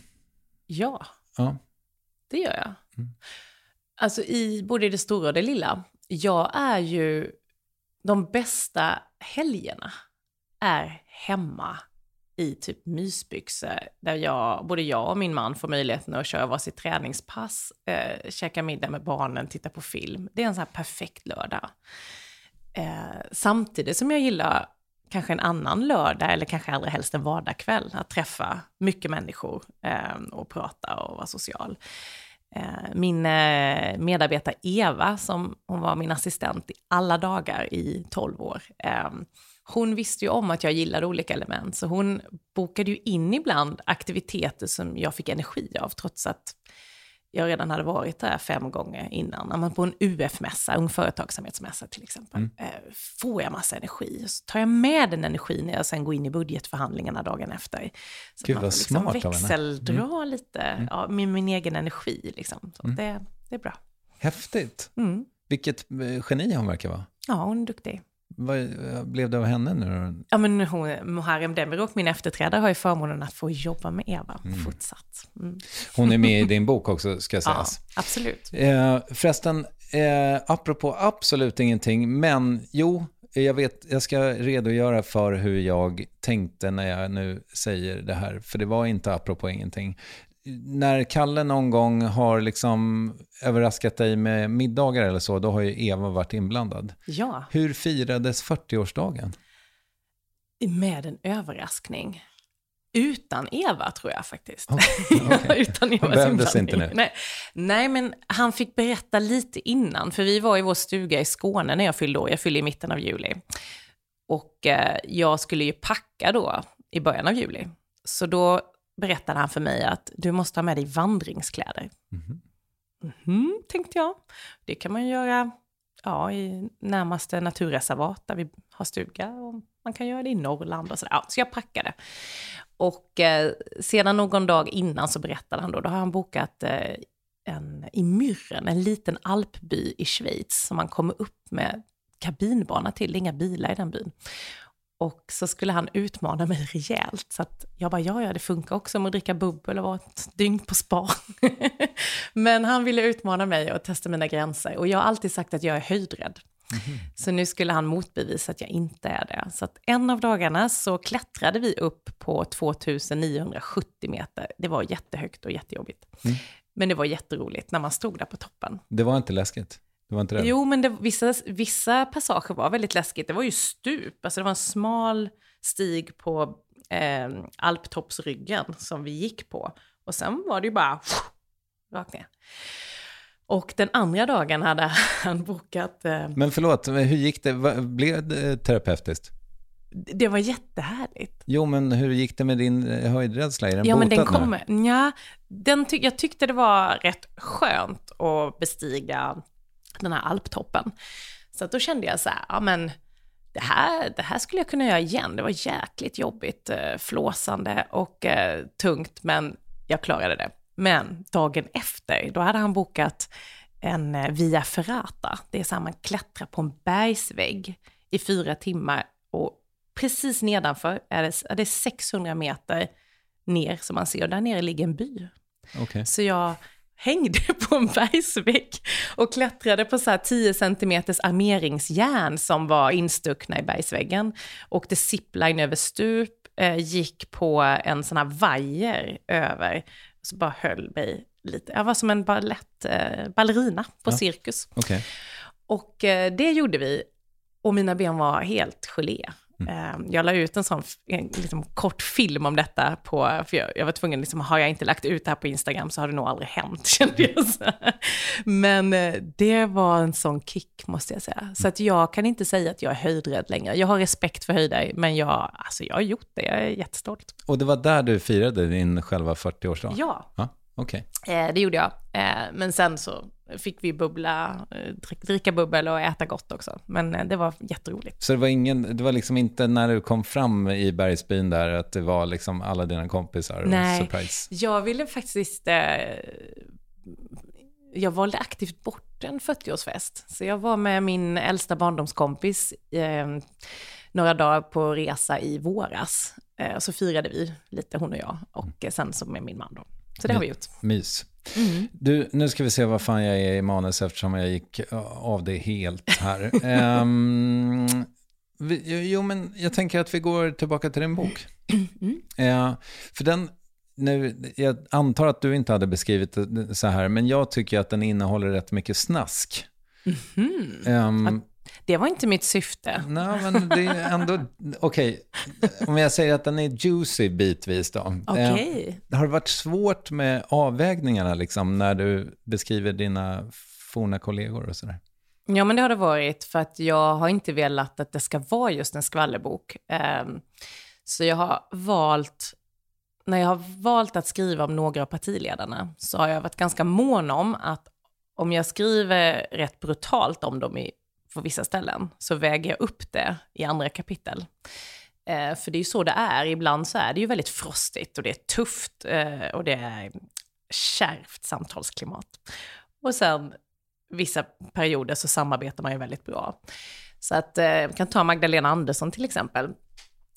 Ja, Ja. det gör jag. Alltså i både det stora och det lilla. Jag är ju, de bästa helgerna är hemma i typ mysbyxor där jag, både jag och min man får möjligheten att köra varsitt träningspass, eh, käka middag med barnen, titta på film. Det är en sån här perfekt lördag. Eh, samtidigt som jag gillar kanske en annan lördag eller kanske allra helst en vardagskväll, att träffa mycket människor eh, och prata och vara social. Eh, min eh, medarbetare Eva, som hon var min assistent i alla dagar i 12 år, ehm, hon visste ju om att jag gillade olika element, så hon bokade ju in ibland aktiviteter som jag fick energi av, trots att jag redan hade varit där fem gånger innan. På en UF-mässa, Ung Företagsamhetsmässa till exempel, eh, får jag massa energi. Så tar jag med den energin när jag sen går in i budgetförhandlingarna dagen efter. Så Gud, att man får liksom smart henne. Mm. växeldra lite ja, med min egen energi. Liksom. Så det, det är bra. Häftigt. Mm. Vilket eh, geni hon verkar vara. Ja, hon är duktig. Vad eh, blev det av henne nu? Ja, men hon, Muharrem Demirok, min efterträdare, har ju förmånen att få jobba med Eva fortsatt. Mm. Hon är med i din bok också, ska Ja, sägas. absolut. Eh, förresten, eh, apropå absolut ingenting, men jo, jag, vet, jag ska redogöra för hur jag tänkte när jag nu säger det här, för det var inte apropå ingenting. När Kalle någon gång har liksom överraskat dig med middagar eller så, då har ju Eva varit inblandad. Ja, Hur firades 40-årsdagen? med en överraskning. Utan Eva, tror jag faktiskt. okej. Utan Evas behövdes inte nu. Nej. Nej, men han fick berätta lite innan, för vi var i vår stuga i Skåne när jag fyllde år. Jag fyllde i mitten av juli. Och eh, jag skulle ju packa då i början av juli. Så då berättade han för mig att du måste ha med dig vandringskläder. Mhm, tänkte jag. Det kan man göra ja, i närmaste naturreservat där vi har stuga. Och man kan göra det i Norrland och sådär. Ja, så jag packade. Och eh, sedan någon dag innan så berättade han då, då har han bokat eh, en, i Myrren, en liten alpby i Schweiz som man kommer upp med kabinbana till, inga bilar i den byn. Och så skulle han utmana mig rejält. Så att jag bara, ja, ja, det funkar också med att dricka bubbel och vara ett dygn på spa. Men han ville utmana mig och testa mina gränser. Och jag har alltid sagt att jag är höjdrädd. Så nu skulle han motbevisa att jag inte är det. Så att en av dagarna så klättrade vi upp på 2970 meter. Det var jättehögt och jättejobbigt. Men det var jätteroligt när man stod där på toppen. Det var inte läskigt? Du var inte rädd? Jo, men det, vissa, vissa passager var väldigt läskigt. Det var ju stup, alltså det var en smal stig på eh, alptoppsryggen som vi gick på. Och sen var det ju bara rakt ner. Och den andra dagen hade han bokat, eh, Men förlåt, hur gick det? Blev det terapeutiskt? det var jättehärligt. Jo, men hur gick det med din eh, höjdrädsla? Är den Ja, men den kommer. Ja, den ty- jag tyckte det var rätt skönt att bestiga den här alptoppen. Så då kände jag så här, ja men det här, det här skulle jag kunna göra igen. Det var jäkligt jobbigt, eh, flåsande och eh, tungt, men jag klarade det. Men dagen efter, då hade han bokat en eh, Via Ferrata. Det är så här man klättrar på en bergsvägg i fyra timmar och precis nedanför är det, är det 600 meter ner som man ser och där nere ligger en by. Okej. Så jag hängde på en bergsvägg och klättrade på så här 10 centimeters armeringsjärn som var instuckna i bergsväggen. Åkte zipline över stup, eh, gick på en sån här vajer över, och så bara höll mig lite. Jag var som en ballett, eh, ballerina på Ja. cirkus. Okej. Och eh, det gjorde vi. Och mina ben var helt gelé. Eh, Jag la ut en sån en, liksom, kort film om detta på, för jag, jag var tvungen, liksom, har jag inte lagt ut det här på Instagram så har det nog aldrig hänt, kände jag. Så. Men eh, det var en sån kick, måste jag säga. Så att jag kan inte säga att jag är höjdrädd längre. Jag har respekt för höjder, men jag, alltså, jag har gjort det, jag är jättestolt. Och det var där du firade din själva 40-årsdag? Ja, ja Okej. Eh, det gjorde jag. Eh, men sen så fick vi bubbla, eh, drick- dricka bubbel och äta gott också. Men eh, det var jätteroligt. Så det var, ingen, det var liksom inte när du kom fram i bergsbyn där att det var liksom alla dina kompisar och Nej. surprise? Jag ville faktiskt... Eh, jag valde aktivt bort en 40-årsfest. Så jag var med min äldsta barndomskompis eh, några dagar på resa i våras. Eh, och så firade vi lite, hon och jag. Och eh, sen så med min man då. Så det har vi gjort. Mys. Mm. Du, nu ska vi se vad fan jag är i manus eftersom jag gick av det helt här. Ehm, vi, jo, men jag tänker att vi går tillbaka till din bok. Eh, för den, nu, jag antar att du inte hade beskrivit det så här, men jag tycker att den innehåller rätt mycket snask. Ehm, Det var inte mitt syfte. Nej, men det är ändå... Okej, om jag säger att den är juicy bitvis då. Okej. Eh, har det varit svårt med avvägningarna liksom, när du beskriver dina forna kollegor och sådär? Ja, men det har det varit för att jag har inte velat att det ska vara just en skvallerbok. Ehm, Så jag har valt, när jag har valt att skriva om några av partiledarna, så har jag varit ganska mån om att om jag skriver rätt brutalt om dem i, på vissa ställen, så väger jag upp det i andra kapitel. Eh, för det är ju så det är, ibland så är det ju väldigt frostigt och det är tufft eh, och det är kärvt samtalsklimat. Och sen vissa perioder så samarbetar man ju väldigt bra. Så att, eh, kan ta Magdalena Andersson till exempel.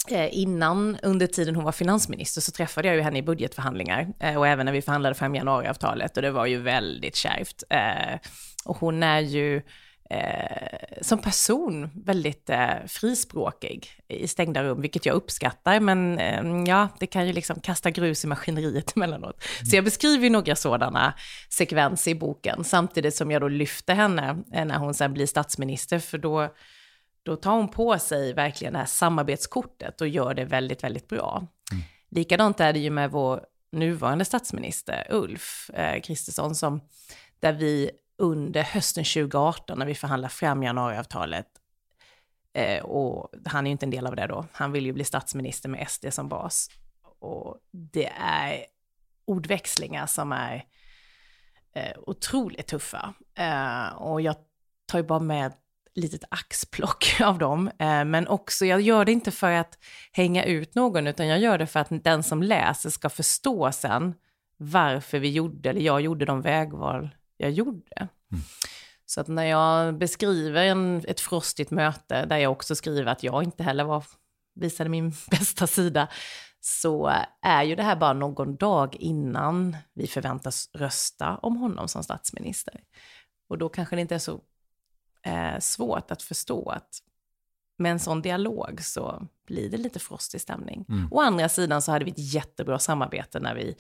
Eh, innan, under tiden hon var finansminister, så träffade jag ju henne i budgetförhandlingar. Eh, och även när vi förhandlade fram januariavtalet. Och det var ju väldigt kärvt. Eh, och hon är ju eh, som person väldigt eh, frispråkig i stängda rum, vilket jag uppskattar. Men eh, ja, det kan ju liksom kasta grus i maskineriet emellanåt. Så jag beskriver ju några sådana sekvenser i boken, samtidigt som jag då lyfter henne eh, när hon sen blir statsminister, för då då tar hon på sig verkligen det här samarbetskortet och gör det väldigt, väldigt bra. Likadant är det ju med vår nuvarande statsminister Ulf eh, Kristersson, som, där vi under hösten 2018, när vi förhandlar fram januariavtalet, eh, och han är ju inte en del av det då, han vill ju bli statsminister med SD som bas. Och det är ordväxlingar som är eh, otroligt tuffa. Eh, och jag tar ju bara med litet axplock av dem. Eh, men också, jag gör det inte för att hänga ut någon, utan jag gör det för att den som läser ska förstå sen varför vi gjorde, eller jag gjorde de vägval jag gjorde. Så att när jag beskriver en, ett frostigt möte, där jag också skriver att jag inte heller var, visade min bästa sida, så är ju det här bara någon dag innan vi förväntas rösta om honom som statsminister. Och då kanske det inte är så eh, svårt att förstå att med en sån dialog så blir det lite frostig stämning. Å andra sidan så hade vi ett jättebra samarbete när vi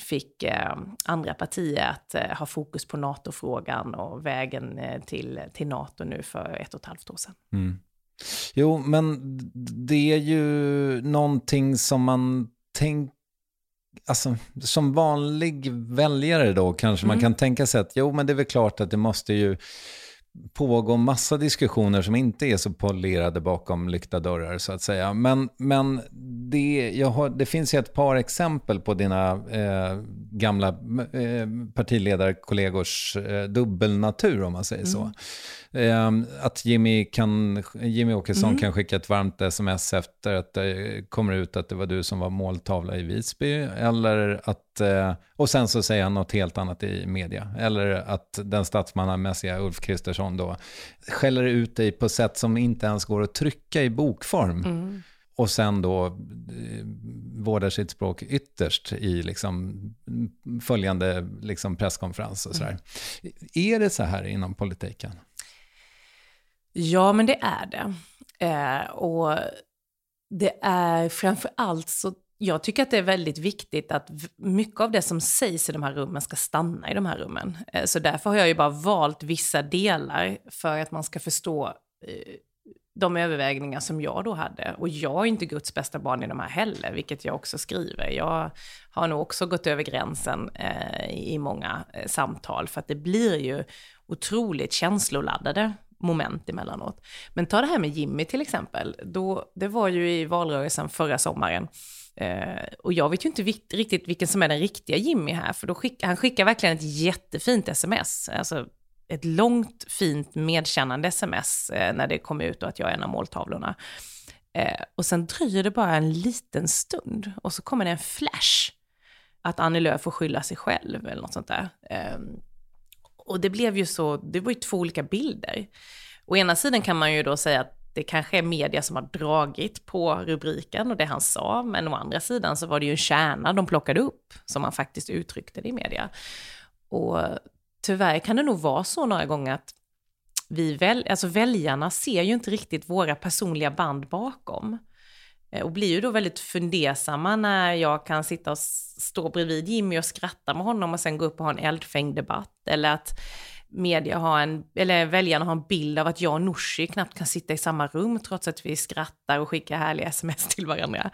fick eh, andra partier att eh, ha fokus på NATO-frågan och vägen eh, till, till NATO nu för ett och ett halvt år sedan. Jo, men det är ju någonting som man tänker, alltså som vanlig väljare då kanske man kan tänka sig att jo, men det är väl klart att det måste ju pågå massa diskussioner som inte är så polerade bakom lyckta dörrar så att säga. Men, men det, jag har, det finns ju ett par exempel på dina eh, gamla eh, partiledarkollegors eh, dubbelnatur om man säger så. Mm. Eh, att Jimmy, kan, Jimmy Åkesson kan skicka ett varmt sms efter att det kommer ut att det var du som var måltavla i Visby. Eller att, eh, och sen så säger han något helt annat i media. Eller att den statsmannamässiga Ulf Kristersson då skäller ut dig på sätt som inte ens går att trycka i bokform. Och sen då eh, vårdar sitt språk ytterst i liksom följande liksom presskonferens och sådär. Är det så här inom politiken? Ja, men det är det. Eh, och det är framför allt så, jag tycker att det är väldigt viktigt att mycket av det som sägs i de här rummen ska stanna i de här rummen. Eh, så därför har jag ju bara valt vissa delar för att man ska förstå eh, de övervägningar som jag då hade. Och jag är inte Guds bästa barn i de här heller, vilket jag också skriver. Jag har nog också gått över gränsen eh, i många eh, samtal, för att det blir ju otroligt känsloladdade moment emellanåt. Men ta det här med Jimmy till exempel. Då, det var ju i valrörelsen förra sommaren. Eh, och jag vet ju inte riktigt vilken som är den riktiga Jimmy här, för då skick, han skickar verkligen ett jättefint sms. Alltså ett långt, fint, medkännande sms eh, när det kom ut och att jag är en av måltavlorna. Eh, och sen dröjer det bara en liten stund och så kommer det en flash. Att Annie Lööf får skylla sig själv eller något sånt där. Ehm, och det blev ju så, det var ju två olika bilder. Å ena sidan kan man ju då säga att det kanske är media som har dragit på rubriken och det han sa, men å andra sidan så var det ju en kärna de plockade upp, som han faktiskt uttryckte det i media. Och tyvärr kan det nog vara så några gånger att vi väl, alltså väljarna ser ju inte riktigt våra personliga band bakom. Eh, och blir ju då väldigt fundersamma när jag kan sitta och stå bredvid Jimmy och skratta med honom och sen gå upp och ha en eldfängd debatt. Eller att media har en, eller väljarna har en bild av att jag och Nooshi knappt kan sitta i samma rum trots att vi skrattar och skickar härliga sms till varandra.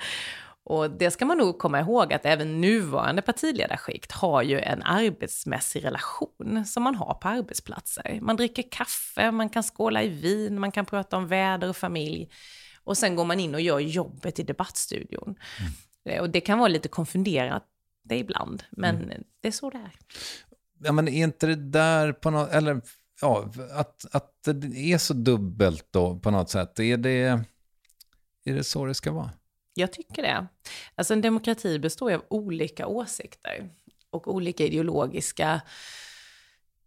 Och det ska man nog komma ihåg att även nuvarande partiledarskikt har ju en arbetsmässig relation som man har på arbetsplatser. Man dricker kaffe, man kan skåla i vin, man kan prata om väder och familj. Och sen går man in och gör jobbet i debattstudion. Mm. Och det kan vara lite konfunderat det ibland, men mm. det är så det är. Ja, men är inte det där på något, eller ja, att, att det är så dubbelt då på något sätt, är det, är det så det ska vara? Jag tycker det. Alltså en demokrati består av olika åsikter och olika ideologiska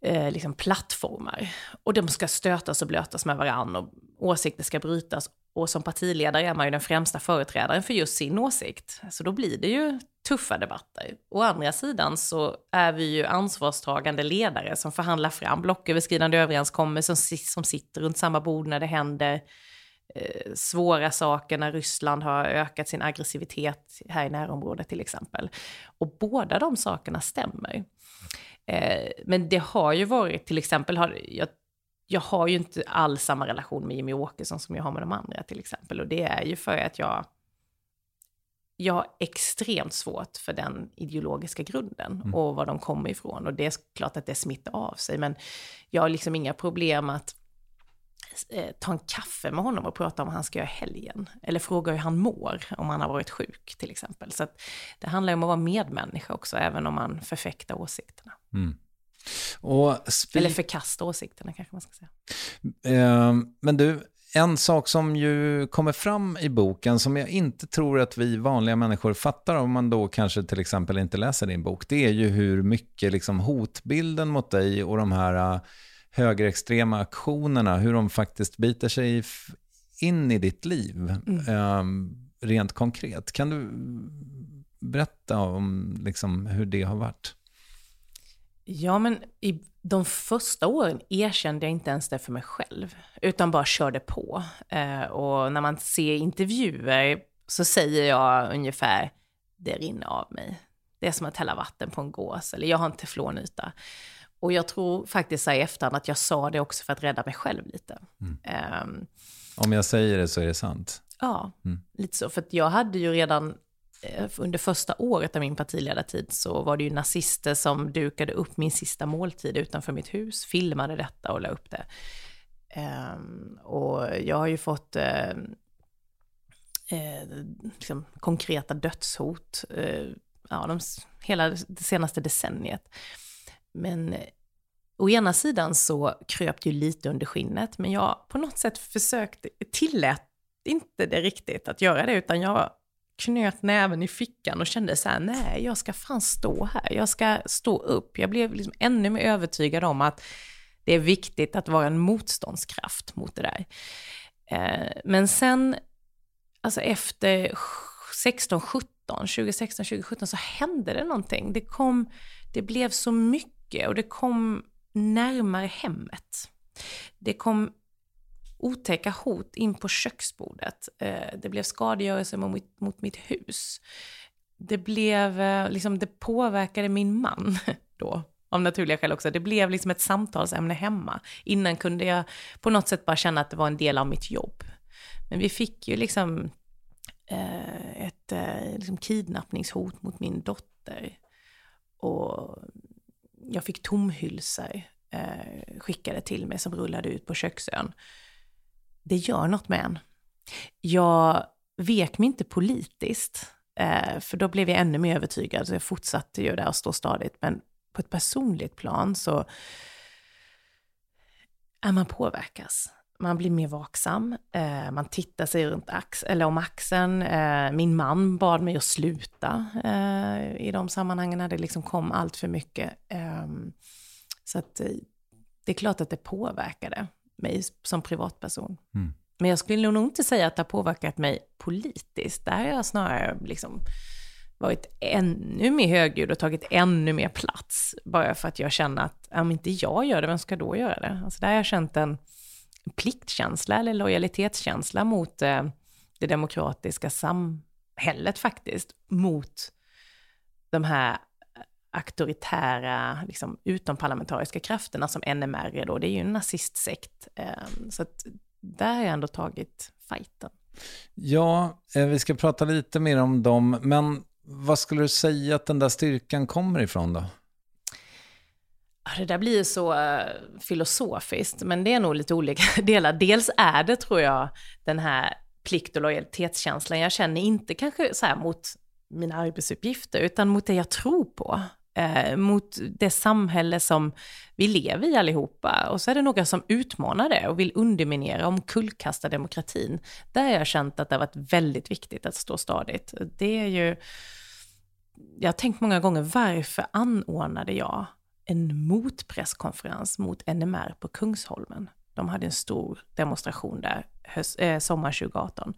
eh, liksom plattformar. Och de ska stötas och blötas med varandra och åsikter ska brytas. Och som partiledare är man ju den främsta företrädaren för just sin åsikt. Så då blir det ju tuffa debatter. Å andra sidan så är vi ju ansvarstagande ledare som förhandlar fram blocköverskridande överenskommelser som, som sitter runt samma bord när det händer eh, svåra saker när Ryssland har ökat sin aggressivitet här i närområdet till exempel. Och båda de sakerna stämmer. Eh, men det har ju varit, till exempel, har, jag, jag har ju inte alls samma relation med Jimmy Åkesson som jag har med de andra till exempel. Och det är ju för att jag jag har extremt svårt för den ideologiska grunden mm. och var de kommer ifrån. Och det är klart att det smittar av sig, men jag har liksom inga problem att eh, ta en kaffe med honom och prata om vad han ska göra helgen. Eller fråga hur han mår, om han har varit sjuk till exempel. Så det handlar om att vara medmänniska också, även om man förfäktar åsikterna. Mm. Eller förkasta åsikterna kanske man ska säga. Eh, men du, en sak som ju kommer fram i boken som jag inte tror att vi vanliga människor fattar om man då kanske till exempel inte läser din bok, det är ju hur mycket liksom hotbilden mot dig och de här äh, högerextrema aktionerna, hur de faktiskt biter sig in i ditt liv, mm. eh, rent konkret. Kan du berätta om liksom, hur det har varit? Ja, men i de första åren erkände jag inte ens det för mig själv, utan bara körde på. Eh, och när man ser intervjuer så säger jag ungefär, det rinner av mig. Det är som att hälla vatten på en gås, eller jag har en teflonyta. Och jag tror faktiskt i efterhand att jag sa det också för att rädda mig själv lite. Mm. Um, Om jag säger det så är det sant? Ja, mm. lite så. För jag hade ju redan Eh, under första året av min partiledartid så var det ju nazister som dukade upp min sista måltid utanför mitt hus, filmade detta och la upp det. Ehm, och jag har ju fått eh, eh, liksom konkreta dödshot ja, de, hela det senaste decenniet. Men å ena sidan så kröp det ju lite under skinnet, men jag på något sätt försökte, tillät inte det riktigt att göra det, utan jag knöt näven i fickan och kände så här, nej, jag ska fan stå här, jag ska stå upp. Jag blev liksom ännu mer övertygad om att det är viktigt att vara en motståndskraft mot det där. Eh, men sen, alltså efter 16, 17, 2016, 2017 så hände det någonting. Det kom, det blev så mycket och det kom närmare hemmet. Det kom otäcka hot in på köksbordet. Eh, det blev skadegörelse mot, mot mitt hus. Det blev, eh, liksom, det påverkade min man då, av naturliga skäl också. Det blev liksom ett samtalsämne hemma. Innan kunde jag på något sätt bara känna att det var en del av mitt jobb. Men vi fick ju liksom eh, ett liksom kidnappningshot mot min dotter. Och jag fick tomhylsor eh, skickade till mig som rullade ut på köksön. Det gör något med en. Jag vek mig inte politiskt, eh, för då blev jag ännu mer övertygad, så jag fortsatte ju där och stå stadigt. Men på ett personligt plan så är man påverkas. Man blir mer vaksam, eh, man tittar sig runt ax eller om axeln. Eh, min man bad mig att sluta i de sammanhangen när det liksom kom allt för mycket. Ehm, så att det är klart att det påverkade mig som privatperson. Mm. Men jag skulle nog inte säga att det har påverkat mig politiskt. Där har jag snarare liksom varit ännu mer högljudd och tagit ännu mer plats. Bara för att jag känner att om inte jag gör det, vem ska då göra det? Alltså där har jag känt en pliktkänsla eller lojalitetskänsla mot eh, det demokratiska samhället faktiskt. Mot de här auktoritära, liksom, utomparlamentariska krafterna som NMR är då. Det är ju en nazistsekt. Eh, så att där har jag ändå tagit fighten. Ja, eh, vi ska prata lite mer om dem, men vad skulle du säga att den där styrkan kommer ifrån då? Det där blir så uh, filosofiskt, men det är nog lite olika delar. Dels är det, tror jag, den här plikt och lojalitetskänslan jag känner, inte kanske så här mot mina arbetsuppgifter, utan mot det jag tror på eh, mot det samhälle som vi lever i allihopa. Och så är det några som utmanar det och vill underminera, omkullkasta demokratin. Där har jag känt att det har varit väldigt viktigt att stå stadigt. Det är ju... Jag har tänkt många gånger, varför anordnade jag en motpresskonferens mot NMR på Kungsholmen? De hade en stor demonstration där höst, eh, sommar 2018.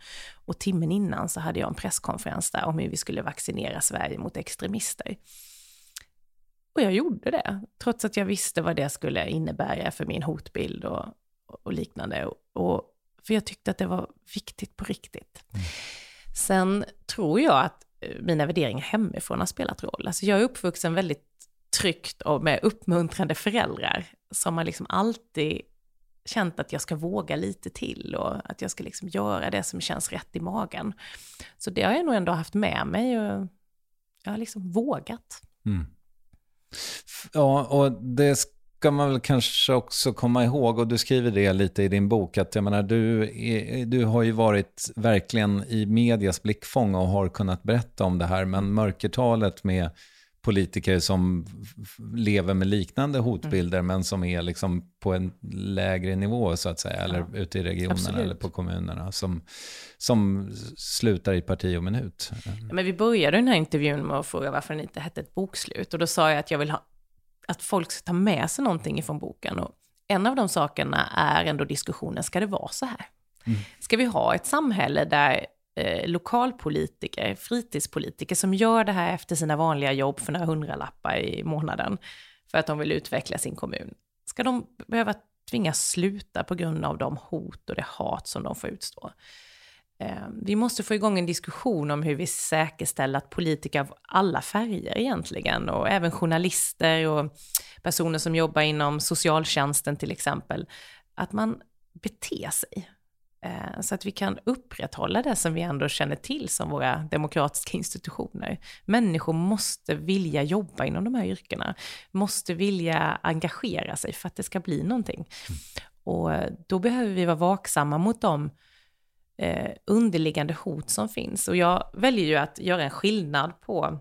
Och timmen innan så hade jag en presskonferens där om hur vi skulle vaccinera Sverige mot extremister. Och jag gjorde det, trots att jag visste vad det skulle innebära för min hotbild och, och liknande. Och, för jag tyckte att det var viktigt på riktigt. Mm. Sen tror jag att eh, mina värderingar hemifrån har spelat roll. Alltså jag är uppvuxen väldigt tryggt och med uppmuntrande föräldrar som har liksom alltid känt att jag ska våga lite till och att jag ska liksom göra det som känns rätt i magen. Så det har jag nog ändå haft med mig och jag har liksom vågat. Mm. Ja, och det ska man väl kanske också komma ihåg, och du skriver det lite i din bok, att jag menar, du, du har ju varit verkligen i medias blickfång och har kunnat berätta om det här, men mörkertalet med politiker som lever med liknande hotbilder mm. men som är liksom på en lägre nivå så att säga, eller ja. ute i regionerna Absolut. eller på kommunerna som, som slutar i parti och minut. Ja, men vi började den här intervjun med att fråga varför den inte hette ett bokslut och då sa jag att jag vill ha, att folk ska ta med sig någonting ifrån boken och en av de sakerna är ändå diskussionen, ska det vara så här? Mm. Ska vi ha ett samhälle där eh, lokalpolitiker, fritidspolitiker som gör det här efter sina vanliga jobb för några hundralappar i månaden för att de vill utveckla sin kommun. Ska de behöva tvingas sluta på grund av de hot och det hat som de får utstå? Eh, vi måste få igång en diskussion om hur vi säkerställer att politiker av alla färger egentligen, och även journalister och personer som jobbar inom socialtjänsten till exempel, att man beter sig Eh, så att vi kan upprätthålla det som vi ändå känner till som våra demokratiska institutioner. Människor måste vilja jobba inom de här yrkena, måste vilja engagera sig för att det ska bli någonting. Och då behöver vi vara vaksamma mot de eh, underliggande hot som finns. Och jag väljer ju att göra en skillnad på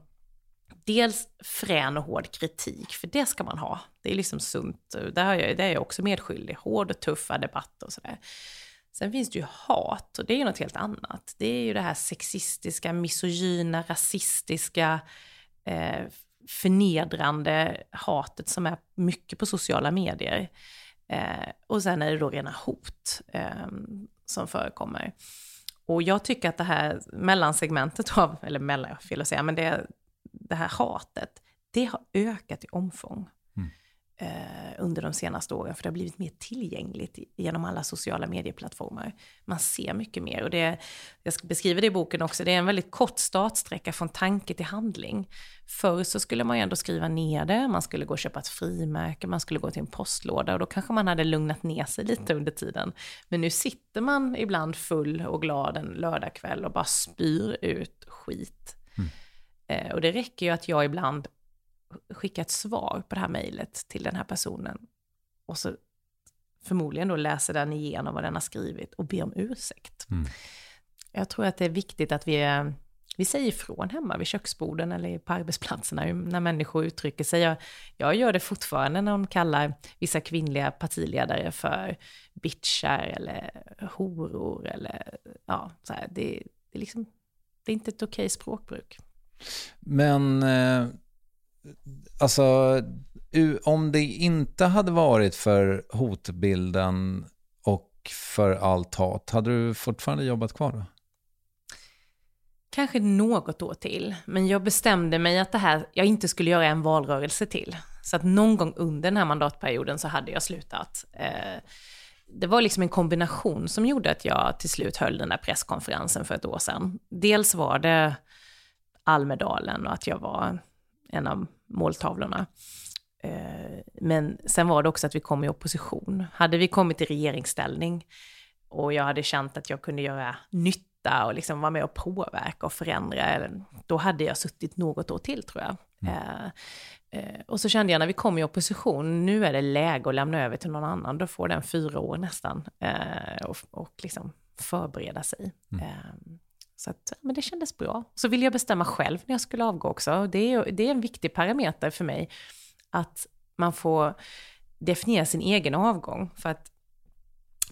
dels frän och hård kritik, för det ska man ha. Det är liksom sunt. Där är jag, där är jag också medskyldig. Hård och tuffa debatter och sådär. Sen finns det ju hat och det är ju något helt annat. Det är ju det här sexistiska, misogyna, rasistiska, eh, förnedrande hatet som är mycket på sociala medier. Eh, och sen är det då rena hot eh, som förekommer. Och jag tycker att det här mellansegmentet av, eller mellan, fel att säga, men det, det här hatet, det har ökat i omfång. Mm. eh, under de senaste åren, för det har blivit mer tillgängligt genom alla sociala medieplattformar. Man ser mycket mer och det, jag beskriver det i boken också, det är en väldigt kort startsträcka från tanke till handling. Förr så skulle man ju ändå skriva ner det, man skulle gå och köpa ett frimärke, man skulle gå till en postlåda och då kanske man hade lugnat ner sig lite under tiden. Men nu sitter man ibland full och glad en lördagkväll och bara spyr ut skit. Mm. Eh, och det räcker ju att jag ibland skicka ett svar på det här mejlet till den här personen. Och så förmodligen då läser den igenom vad den har skrivit och ber om ursäkt. Mm. Jag tror att det är viktigt att vi, vi säger ifrån hemma vid köksborden eller på arbetsplatserna när människor uttrycker sig. Jag, jag gör det fortfarande när de kallar vissa kvinnliga partiledare för bitchar eller horor eller ja, så här, det, det, är liksom, det är inte ett okej språkbruk. Men eh, alltså, om det inte hade varit för hotbilden och för allt hat, hade du fortfarande jobbat kvar då? Kanske något år till, men jag bestämde mig att det här, jag inte skulle göra en valrörelse till. Så att någon gång under den här mandatperioden så hade jag slutat. Eh, det var liksom en kombination som gjorde att jag till slut höll den där presskonferensen för ett år sedan. Dels var det Almedalen och att jag var en av måltavlorna. Eh, men sen var det också att vi kom i opposition. Hade vi kommit i regeringsställning och jag hade känt att jag kunde göra nytta och liksom vara med och påverka och förändra, då hade jag suttit något år till tror jag. Mm. Eh, eh, och så kände jag när vi kom i opposition, nu är det läge att lämna över till någon annan, då får den fyra år nästan och, och liksom förbereda sig. Mm. Så att, men det kändes bra. Så ville jag bestämma själv när jag skulle avgå också. Det är, det är en viktig parameter för mig, att man får definiera sin egen avgång. För att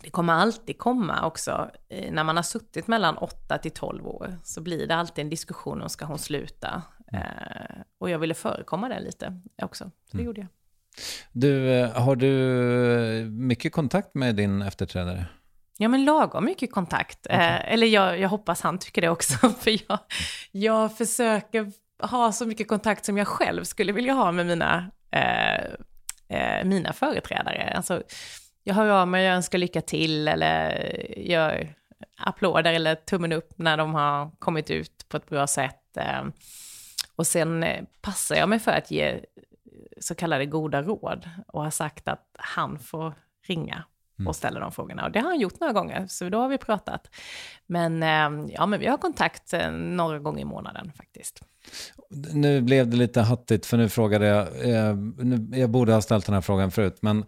det kommer alltid komma också, eh, när man har suttit mellan 8 till 12 år, så blir det alltid en diskussion om ska hon sluta. Mm. Eh, och jag ville förekomma det lite också, så det mm. gjorde jag. Du, eh, har du mycket kontakt med din efterträdare? Ja, men lagom mycket kontakt. Okay. Eh, eller jag, jag hoppas han tycker det också, för jag, jag försöker ha så mycket kontakt som jag själv skulle vilja ha med mina, eh, eh, mina företrädare. Alltså, jag hör av mig, jag önskar lycka till eller gör applåder eller tummen upp när de har kommit ut på ett bra sätt. Eh, och sen eh, passar jag mig för att ge så kallade goda råd och har sagt att han får ringa. Och ställer de frågorna. Och det har han gjort några gånger, så då har vi pratat. Men, ehm, ja, men vi har kontakt eh, några gånger i månaden faktiskt. Nu blev det lite hattigt, för nu frågade jag, eh, jag borde ha ställt den här frågan förut, men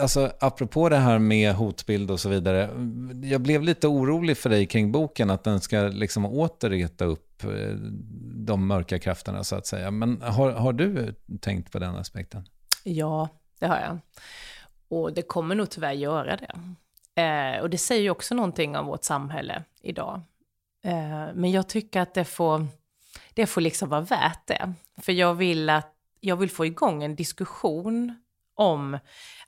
alltså, apropå det här med hotbild och så vidare, jag blev lite orolig för dig kring boken, att den ska liksom åter reta upp eh, de mörka krafterna så att säga. Men har, har du tänkt på den aspekten? Ja, det har jag. Och det kommer nog tyvärr göra det. Eh, och det säger ju också någonting om vårt samhälle idag. Eh, men jag tycker att det får, det får liksom vara värt det. För jag vill, att, jag vill få igång en diskussion om,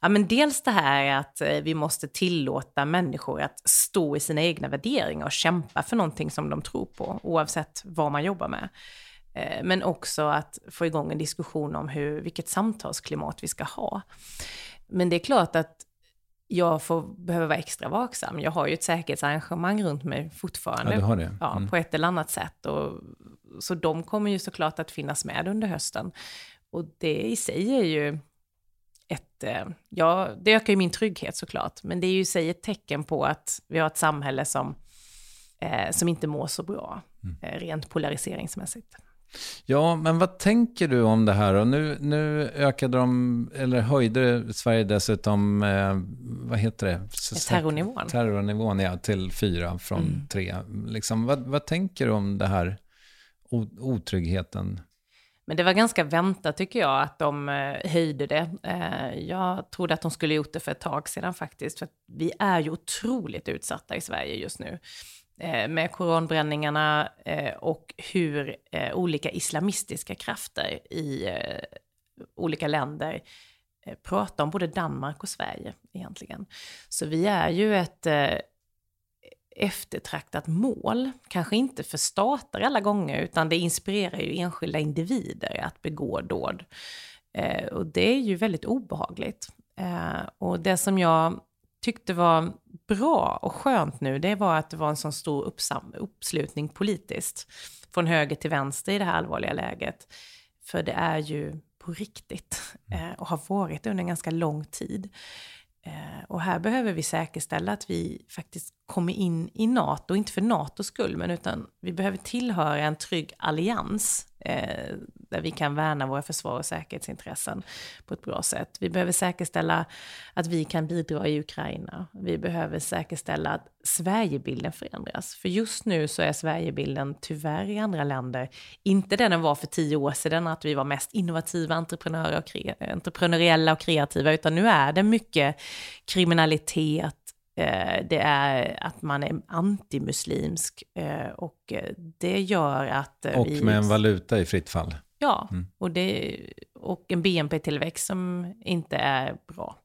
ja men dels det här att eh, vi måste tillåta människor att stå i sina egna värderingar och kämpa för någonting som de tror på, oavsett vad man jobbar med. Eh, men också att få igång en diskussion om hur, vilket samtalsklimat vi ska ha. Men det är klart att jag får, behöver vara extra vaksam. Jag har ju ett säkerhetsarrangemang runt mig fortfarande. Ja, du har det. Ja, mm. på ett eller annat sätt. Och, så de kommer ju såklart att finnas med under hösten. Och det i sig är ju ett, eh, ja, det ökar ju min trygghet såklart, men det är ju i sig ett tecken på att vi har ett samhälle som, eh, som inte mår så bra, mm. eh, rent polariseringsmässigt. Ja, men vad tänker du om det här? Och nu, nu ökade de, eller höjde Sverige dessutom, eh, vad heter det? Terrornivån. Terrornivån, ja, till fyra från mm. tre. Liksom, vad, vad tänker du om det här otryggheten? Men det var ganska väntat tycker jag att de eh, höjde det. Eh, jag trodde att de skulle gjort det för ett tag sedan faktiskt. För vi är ju otroligt utsatta i Sverige just nu. Eh, med koranbränningarna eh, och hur eh, olika islamistiska krafter i olika länder pratar om både Danmark och Sverige egentligen. Så vi är ju ett eftertraktat mål, kanske inte för stater alla gånger, utan det inspirerar ju enskilda individer att begå dåd. Och det är ju väldigt obehagligt. Och det som jag tyckte var bra och skönt nu, det var att det var en sån stor uppslutning politiskt. Från höger till vänster i det här allvarliga läget. För det är ju på riktigt eh, och har varit under en ganska lång tid. Eh, och här behöver vi säkerställa att vi faktiskt kommer in i NATO, inte för NATOs skull, men utan vi behöver tillhöra en trygg allians eh, där vi kan värna våra försvar och säkerhetsintressen på ett bra sätt. Vi behöver säkerställa att vi kan bidra i Ukraina. Vi behöver säkerställa att Sverigebilden förändras. För just nu så är Sverigebilden tyvärr i andra länder inte den den var för tio år sedan, att vi var mest innovativa entreprenörer och entreprenöriella och kreativa, utan nu är det mycket kriminalitet, det är att man är antimuslimsk eh, och det gör att... Och vi, med en valuta i fritt fall. Ja, mm. och, det, och en BNP-tillväxt som inte är bra.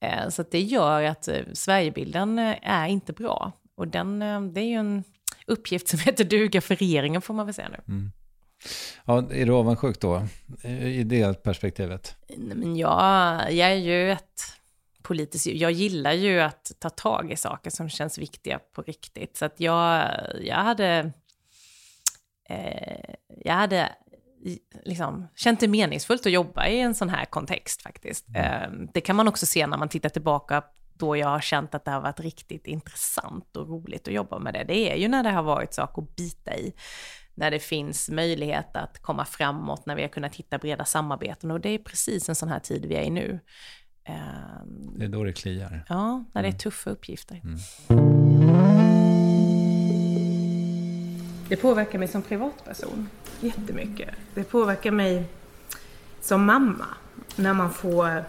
Eh, så det gör att Sverigebilden är inte bra. Och den, det är ju en uppgift som heter duga för regeringen får man väl säga nu. Mm. Ja, är du avundsjuk då, i det perspektivet? Men jag, jag är ju ett politiskt... Jag gillar ju att ta tag i saker som känns viktiga på riktigt. Så att jag, jag hade... Eh, jag hade liksom, känt det meningsfullt att jobba i en sån här kontext faktiskt. Mm. Eh, det kan man också se när man tittar tillbaka då jag har känt att det har varit riktigt intressant och roligt att jobba med det. Det är ju när det har varit saker att bita i. När det finns möjlighet att komma framåt, när vi har kunnat hitta breda samarbeten. Och det är precis en sån här tid vi är i nu. Ehm, det är då det kliar. Ja, när det är mm. tuffa uppgifter. Mm. Det påverkar mig som privatperson jättemycket. Det påverkar mig som mamma när man får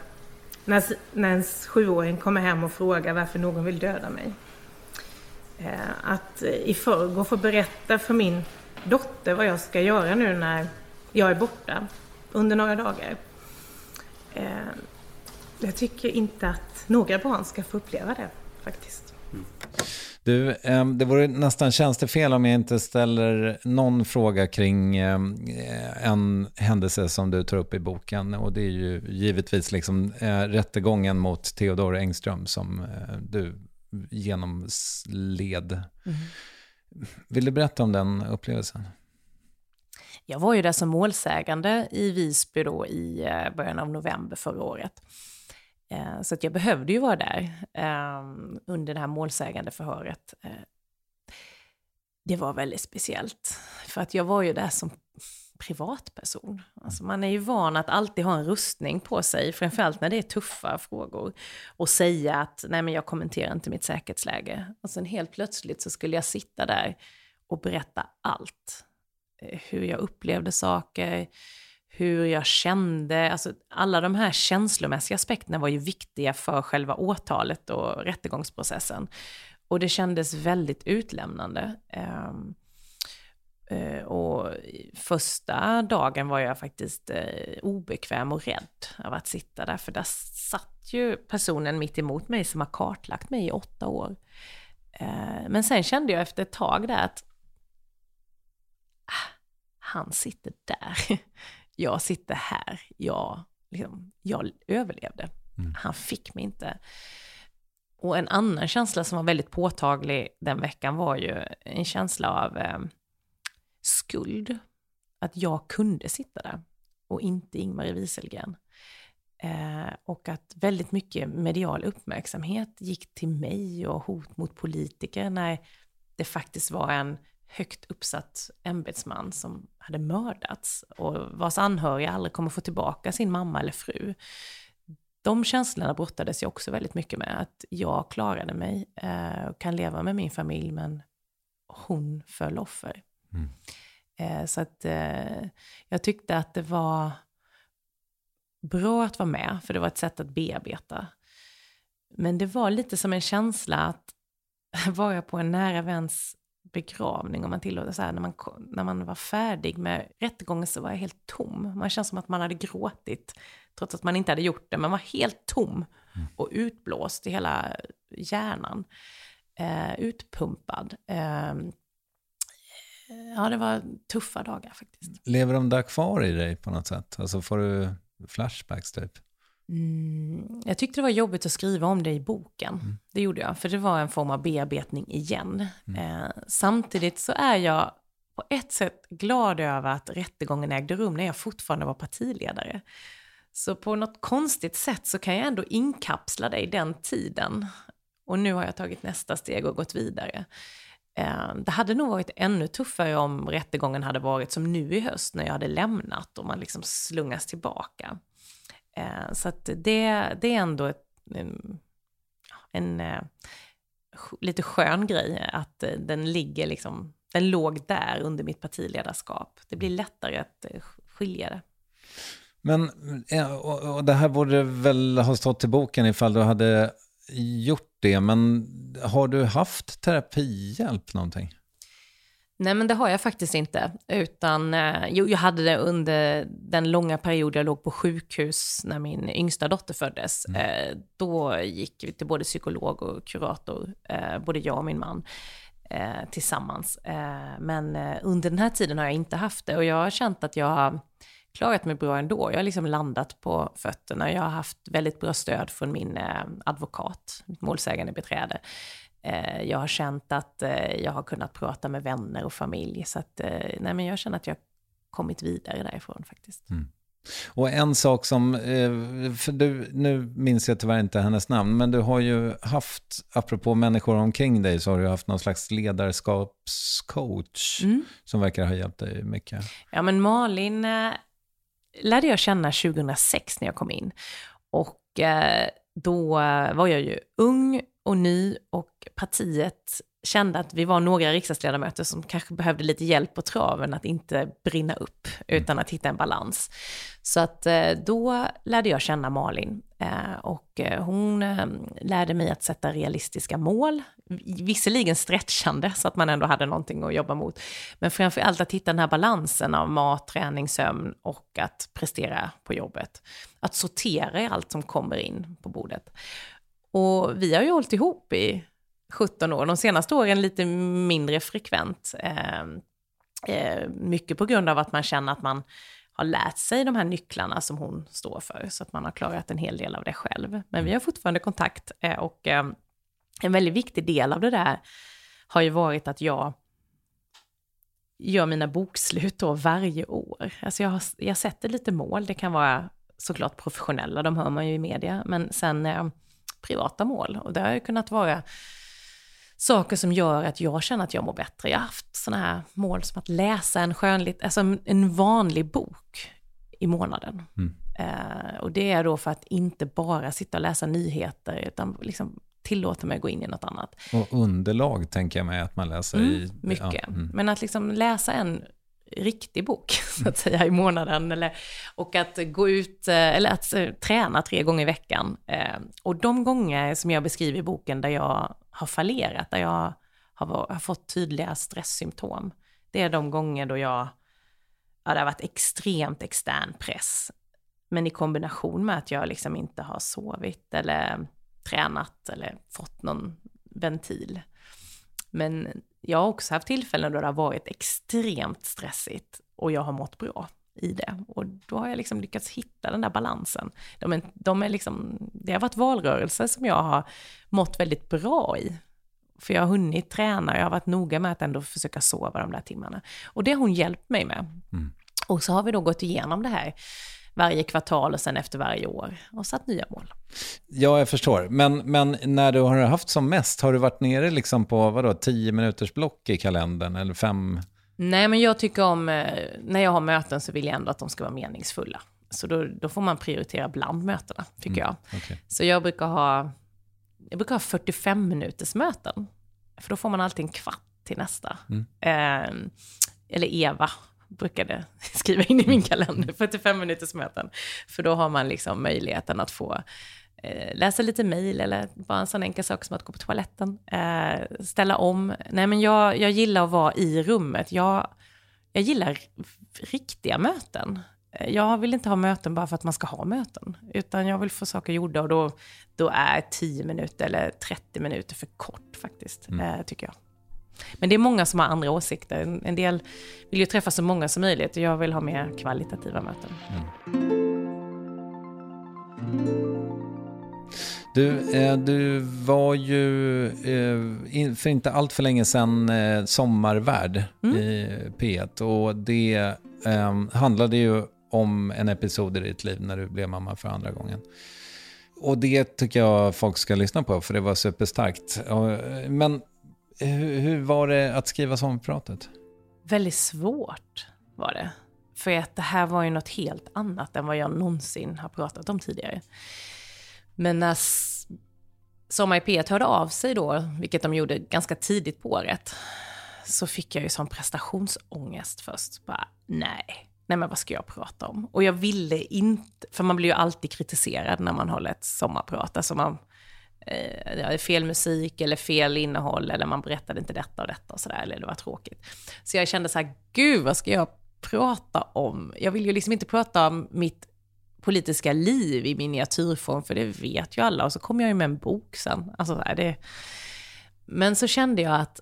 när, när ens sjuåring kommer hem och frågar varför någon vill döda mig. Eh, att i förrgår få berätta för min dotter vad jag ska göra nu när jag är borta under några dagar. Eh, jag tycker inte att några barn ska få uppleva det faktiskt. Mm. Du, ehm, det vore nästan tjänstefel om jag inte ställer någon fråga kring ehm, en händelse som du tar upp i boken. Och det är ju givetvis liksom eh, rättegången mot Theodor Engström som eh, du genomled. Mm. Vill du berätta om den upplevelsen? Jag var ju där som målsägande i Visby då i eh, början av november förra året. Eh, så att jag behövde ju vara där ehm, under det här målsägande förhöret. Eh, det var väldigt speciellt, för att jag var ju där som privatperson. Alltså man är ju van att alltid ha en rustning på sig, framförallt när det är tuffa frågor. Och säga att nej men jag kommenterar inte mitt säkerhetsläge. Och sen helt plötsligt så skulle jag sitta där och berätta allt. Eh, hur jag upplevde saker, hur jag kände, alltså alla de här känslomässiga aspekterna var ju viktiga för själva åtalet och rättegångsprocessen. Och det kändes väldigt utlämnande. Um, och första dagen var jag faktiskt eh, obekväm och rädd av att sitta där, för där satt ju personen mitt emot mig som har kartlagt mig i åtta år. Eh, men sen kände jag efter ett tag där att ah, han sitter där. jag sitter här, jag, liksom, jag överlevde. Mm. Han fick mig inte. Och en annan känsla som var väldigt påtaglig den veckan var ju en känsla av eh, skuld. Att jag kunde sitta där och inte Ingmarie Wieselgren. Eh, och att väldigt mycket medial uppmärksamhet gick till mig och hot mot politiker när det faktiskt var en högt uppsatt ämbetsman som hade mördats och vars anhöriga aldrig kommer få tillbaka sin mamma eller fru. De känslorna brottades jag också väldigt mycket med, att jag klarade mig eh, och kan leva med min familj, men hon föll offer. Mm. Eh, så att eh, jag tyckte att det var bra att vara med, för det var ett sätt att bearbeta. Men det var lite som en känsla att vara på en nära väns begravning, om man tillåter så här, när man, när man var färdig med rättegången så var jag helt tom. Man känns som att man hade gråtit, trots att man inte hade gjort det. Man var helt tom och utblåst i hela hjärnan. Eh, utpumpad. Eh, ja, det var tuffa dagar faktiskt. Lever de där kvar i dig på något sätt? Alltså får du flashbacks typ? Mm, jag tyckte det var jobbigt att skriva om det i boken. Mm. Det gjorde jag, för det var en form av bearbetning igen. Mm. Eh, samtidigt så är jag på ett sätt glad över att rättegången ägde rum när jag fortfarande var partiledare. Så på något konstigt sätt så kan jag ändå inkapsla i den tiden. Och nu har jag tagit nästa steg och gått vidare. Eh, det hade nog varit ännu tuffare om rättegången hade varit som nu i höst när jag hade lämnat och man liksom slungas tillbaka. Eh, så att det, det är ändå ett, en, en eh, lite skön grej att den ligger liksom, den låg där under mitt partiledarskap. Det blir lättare att skilja det. Men, och det här borde väl ha stått i boken ifall du hade gjort det, men har du haft terapihjälp någonting? Nej, men det har jag faktiskt inte. Utan, eh, jo, jag hade det under den långa period jag låg på sjukhus när min yngsta dotter föddes. Mm. Eh, då gick vi till både psykolog och kurator, eh, både jag och min man, tillsammans. Men under den här tiden har jag inte haft det och jag har känt att jag har klarat mig bra ändå. Jag har liksom landat på fötterna. Jag har haft väldigt bra stöd från min advokat, mitt målsägande beträde. Eh, jag har känt att eh, jag har kunnat prata med vänner och familj. Så att, nej, men jag känner att jag har kommit vidare därifrån faktiskt. Mm. Och en sak som, för du, nu minns jag tyvärr inte hennes namn, men du har ju haft, apropå människor omkring dig, så har du haft någon slags ledarskapscoach mm. som verkar ha hjälpt dig mycket. Ja, men Malin lärde jag känna 2006 när jag kom in. Och eh, då var jag ju ung och ny och partiet kände att vi var några riksdagsledamöter som kanske behövde lite hjälp på traven att inte brinna upp, utan att hitta en balans. Så att eh, då lärde jag känna Malin eh, och eh, hon lärde mig att sätta realistiska mål, visserligen stretchande så att man ändå hade någonting att jobba mot, men framför allt att hitta den här balansen av mat, träning, sömn och att prestera på jobbet. Att sortera i allt som kommer in på bordet. Och vi har ju hållit ihop i 17 år, de senaste åren lite mindre frekvent. Eh, eh, mycket på grund av att man känner att man har lärt sig de här nycklarna som hon står för, så att man har klarat en hel del av det själv. Men vi har fortfarande kontakt eh, och eh, en väldigt viktig del av det där har ju varit att jag gör mina bokslut då varje år. Alltså jag, har, jag sätter lite mål, det kan vara såklart professionella, de hör man ju i media, men sen eh, privata mål. Och det har ju kunnat vara saker som gör att jag känner att jag mår bättre. Jag har haft sådana här mål som att läsa en skönligt, alltså en vanlig bok i månaden. Mm. Uh, och det är då för att inte bara sitta och läsa nyheter, utan liksom tillåta mig att gå in i något annat. Och underlag tänker jag mig att man läser mm, i... Mycket. Ja, mm. Men att liksom läsa en riktig bok, så att säga, i månaden. Eller, och att gå ut, eh, eller att eh, träna tre gånger i veckan. Eh, och de gånger som jag beskriver i boken där jag har fallerat, där jag har, har fått tydliga stresssymptom, det är de gånger då jag, ja det har varit extremt extern press. Men i kombination med att jag liksom inte har sovit eller tränat eller fått någon ventil. Men jag har också haft tillfällen då det har varit extremt stressigt och jag har mått bra i det. Och då har jag liksom lyckats hitta den där balansen. De är, de är liksom, det har varit valrörelser som jag har mått väldigt bra i. För jag har hunnit träna, jag har varit noga med att ändå försöka sova de där timmarna. Och det har hon hjälpt mig med. Mm. Och så har vi då gått igenom det här varje kvartal och sen efter varje år och satt nya mål. Ja, jag förstår. Men, men när du har haft som mest, har du varit nere liksom på vadå, 10 minuters block i kalendern eller fem? Nej, men jag tycker om, eh, när jag har möten så vill jag ändå att de ska vara meningsfulla. Så då, då får man prioritera bland mötena, tycker mm, jag. Okay. Så jag brukar ha, jag brukar ha 45 minuters möten. För då får man alltid en kvart till nästa. Mm. Eh, eller Eva brukade skriva in i min kalender, 45 minuters möten. För då har man liksom möjligheten att få eh, läsa lite mejl eller bara en sån enkel sak som att gå på toaletten. Eh, ställa om. Nej men jag, jag gillar att vara i rummet. Jag, jag gillar riktiga möten. Eh, jag vill inte ha möten bara för att man ska ha möten, utan jag vill få saker gjorda och då, då är 10 minuter eller 30 minuter för kort faktiskt, mm. eh, tycker jag. Men det är många som har andra åsikter. En del vill ju träffa så många som möjligt och jag vill ha mer kvalitativa möten. Mm. Du, eh, du var ju eh, för inte allt för länge sedan eh, sommarvärd mm. i P1 och det eh, handlade ju om en episod i ditt liv när du blev mamma för andra gången. Och det tycker jag folk ska lyssna på för det var superstarkt. Men hur, hur var det att skriva sommarpratet? Väldigt svårt var det. För att det här var ju något helt annat än vad jag någonsin har pratat om tidigare. Men när Sommar i P1 hörde av sig då, vilket de gjorde ganska tidigt på året, så fick jag ju sån prestationsångest först. Bara, nej, nej men vad ska jag prata om? Och jag ville inte, för man blir ju alltid kritiserad när man håller ett sommarprat. Alltså man, eh, fel musik eller fel innehåll eller man berättade inte detta och detta och sådär, eller det var tråkigt. Så jag kände så här, gud vad ska jag prata om? Jag vill ju liksom inte prata om mitt politiska liv i miniatyrform, för det vet ju alla. Och så kom jag ju med en bok sen. Alltså, det... Men så kände jag att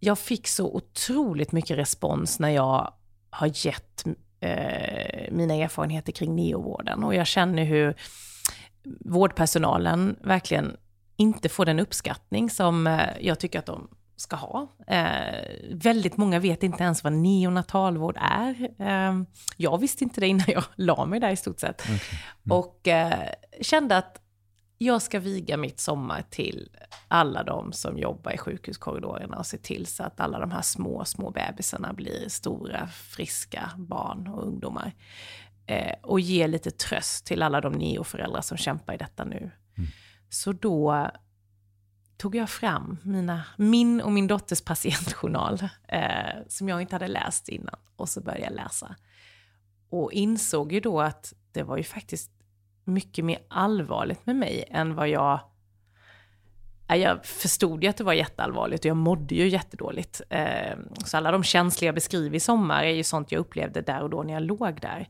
jag fick så otroligt mycket respons när jag har gett eh, mina erfarenheter kring neovården. Och jag känner hur vårdpersonalen verkligen inte får den uppskattning som eh, jag tycker att de ska ha. Eh, väldigt många vet inte ens vad neonatalvård är. Eh, jag visste inte det innan jag la mig där i stort sett. Okay. Mm. Och eh, kände att jag ska viga mitt sommar till alla de som jobbar i sjukhuskorridorerna och se till så att alla de här små, små bebisarna blir stora, friska barn och ungdomar. Eh, och ge lite tröst till alla de neoföräldrar som kämpar i detta nu. Mm. Så då tog jag fram mina, min och min dotters patientjournal, eh, som jag inte hade läst innan, och så började jag läsa. Och insåg ju då att det var ju faktiskt mycket mer allvarligt med mig än vad jag... Eh, jag förstod ju att det var jätteallvarligt och jag mådde ju jättedåligt. Eh, så alla de känslor jag beskriver i sommar är ju sånt jag upplevde där och då när jag låg där.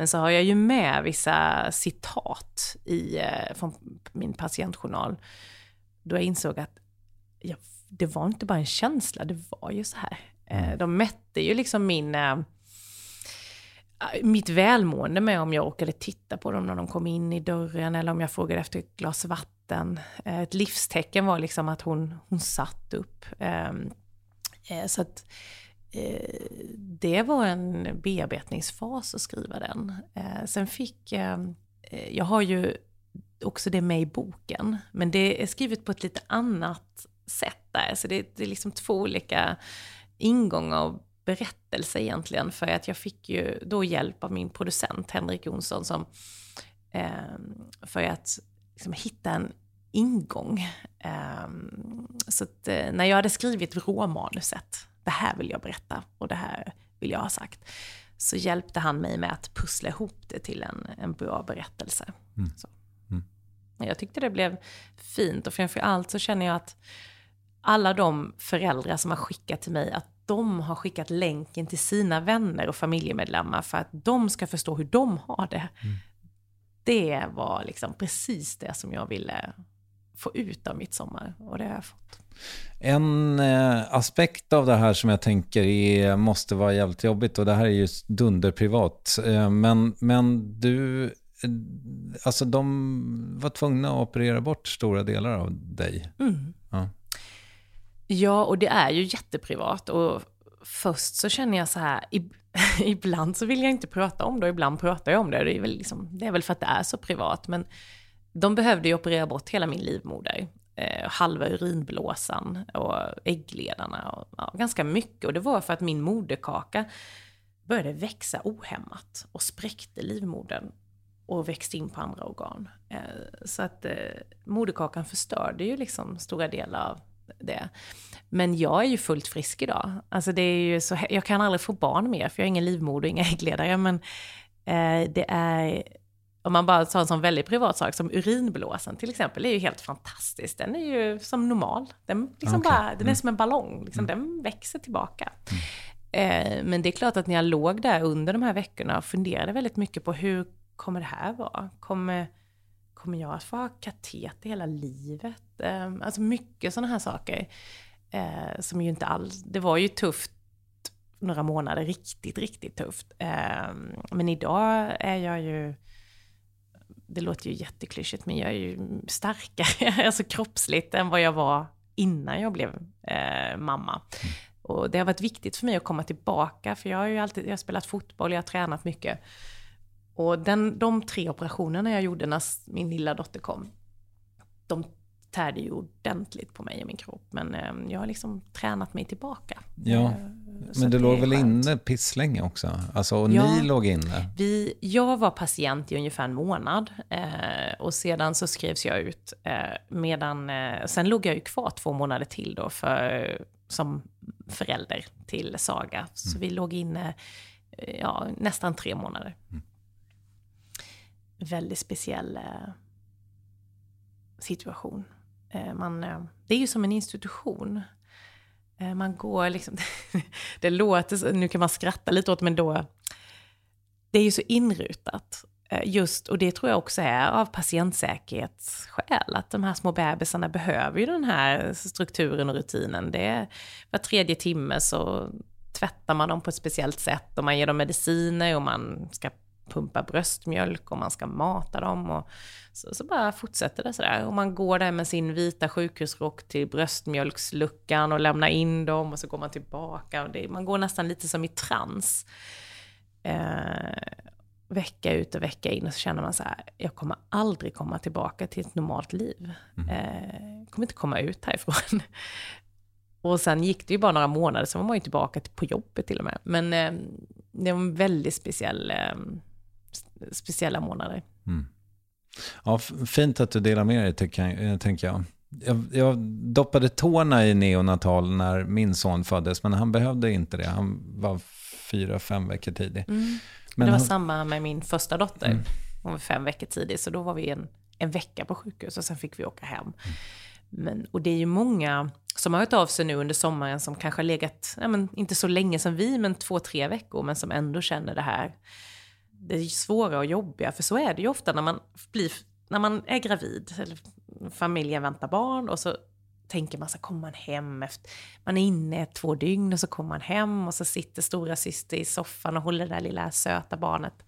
Men så har jag ju med vissa citat i, eh, från min patientjournal då jag insåg att ja, det var inte bara en känsla, det var ju så här. Eh, mm. De mätte ju liksom min, äh, mitt välmående med om jag orkade titta på dem när de kom in i dörren eller om jag frågade efter ett glas vatten. Ett livstecken var liksom att hon, hon satt upp. Äh, så att Eh, det var en bearbetningsfas att skriva den. Eh, sen fick, eh, jag har ju också det med i boken. Men det är skrivet på ett lite annat sätt där. Så det, det är liksom två olika ingångar och berättelse egentligen. För att jag fick ju då hjälp av min producent Henrik Jonsson som, eh, för att liksom, hitta en ingång. Eh, så att, eh, när jag hade skrivit råmanuset, det här vill jag berätta och det här vill jag ha sagt, så hjälpte han mig med att pussla ihop det till en, en bra berättelse. Mm. Jag tyckte det blev fint och framför allt så känner jag att alla de föräldrar som har skickat till mig, att de har skickat länken till sina vänner och familjemedlemmar för att de ska förstå hur de har det. Mm. Det var liksom precis det som jag ville få ut av mitt sommar och det har jag fått. En eh, aspekt av det här som jag tänker är, måste vara jävligt jobbigt och det här är ju dunderprivat. Eh, men, men du alltså de var tvungna att operera bort stora delar av dig. Mm. Ja. ja, och det är ju jätteprivat. Och först så känner jag så här, ibland så vill jag inte prata om det och ibland pratar jag om det. Det är väl, liksom, det är väl för att det är så privat. Men de behövde ju operera bort hela min livmoder. Eh, halva urinblåsan och äggledarna och ja, ganska mycket. Och det var för att min moderkaka började växa ohämmat och spräckte livmodern och växte in på andra organ. Eh, så att eh, moderkakan förstörde ju liksom stora delar av det. Men jag är ju fullt frisk idag. Alltså det är ju så, jag kan aldrig få barn mer, för jag har ingen livmoder och inga äggledare. Men eh, det är, om man bara tar en sån väldigt privat sak som urinblåsan till exempel, är ju helt fantastisk. Den är ju som normal. Den, liksom okay. bara, den är mm. som en ballong, liksom, mm. den växer tillbaka. Mm. Eh, men det är klart att när jag låg där under de här veckorna och funderade väldigt mycket på hur kommer det här vara? Kommer, kommer jag att få ha kateter hela livet? Ehm, alltså mycket sådana här saker. Eh, som ju inte alls, det var ju tufft några månader, riktigt, riktigt tufft. Ehm, men idag är jag ju det låter ju jätteklyschigt, men jag är ju starkare, alltså kroppsligt, än vad jag var innan jag blev eh, mamma. Mm. Och det har varit viktigt för mig att komma tillbaka, för jag har ju alltid jag har spelat fotboll, jag har tränat mycket. Och den, de tre operationerna jag gjorde när min lilla dotter kom, de tärde ju ordentligt på mig och min kropp. Men eh, jag har liksom tränat mig tillbaka. Ja, eh, men du låg väl inne pisslänge också? Alltså, och ja, ni låg inne? Vi, jag var patient i ungefär en månad. Eh, och sedan så skrevs jag ut. Eh, medan, eh, sen låg jag ju kvar två månader till då för, som förälder till Saga. Mm. Så vi låg inne eh, ja, nästan tre månader. Mm. Väldigt speciell situation. Eh, man, eh, det är ju som en institution. Eh, man går liksom, det låter, nu kan man skratta lite åt men då, det är ju så inrutat. Eh, just, och det tror jag också är av patientsäkerhetsskäl, att de här små bebisarna behöver ju den här strukturen och rutinen. Det är, var tredje timme så tvättar man dem på ett speciellt sätt och man ger dem mediciner och man ska pumpa bröstmjölk och man ska mata dem. Och så, så bara fortsätter det sådär. Och man går där med sin vita sjukhusrock till bröstmjölksluckan och lämnar in dem och så går man tillbaka. Och det, man går nästan lite som i trans. Eh, vecka ut och vecka in och så känner man så här, jag kommer aldrig komma tillbaka till ett normalt liv. Mm. Eh, kommer inte komma ut härifrån. och sen gick det ju bara några månader, så var man ju tillbaka på jobbet till och med. Men eh, det var en väldigt speciell eh, speciella månader. Mm. Ja, fint att du delar med dig, eh, tänker jag. jag. Jag doppade tårna i neonatal när min son föddes, men han behövde inte det. Han var fyra, fem veckor tidig. Mm. Men det var han... samma med min första dotter. Mm. Hon var fem veckor tidig, så då var vi en, en vecka på sjukhus och sen fick vi åka hem. Mm. Men, och det är ju många som har hört av sig nu under sommaren som kanske har legat, ja, men, inte så länge som vi, men två, tre veckor, men som ändå känner det här det svåra och jobbiga. För så är det ju ofta när man, blir, när man är gravid, eller familjen väntar barn och så tänker man så kommer man hem efter, man är inne två dygn och så kommer man hem och så sitter stora syster i soffan och håller det där lilla söta barnet.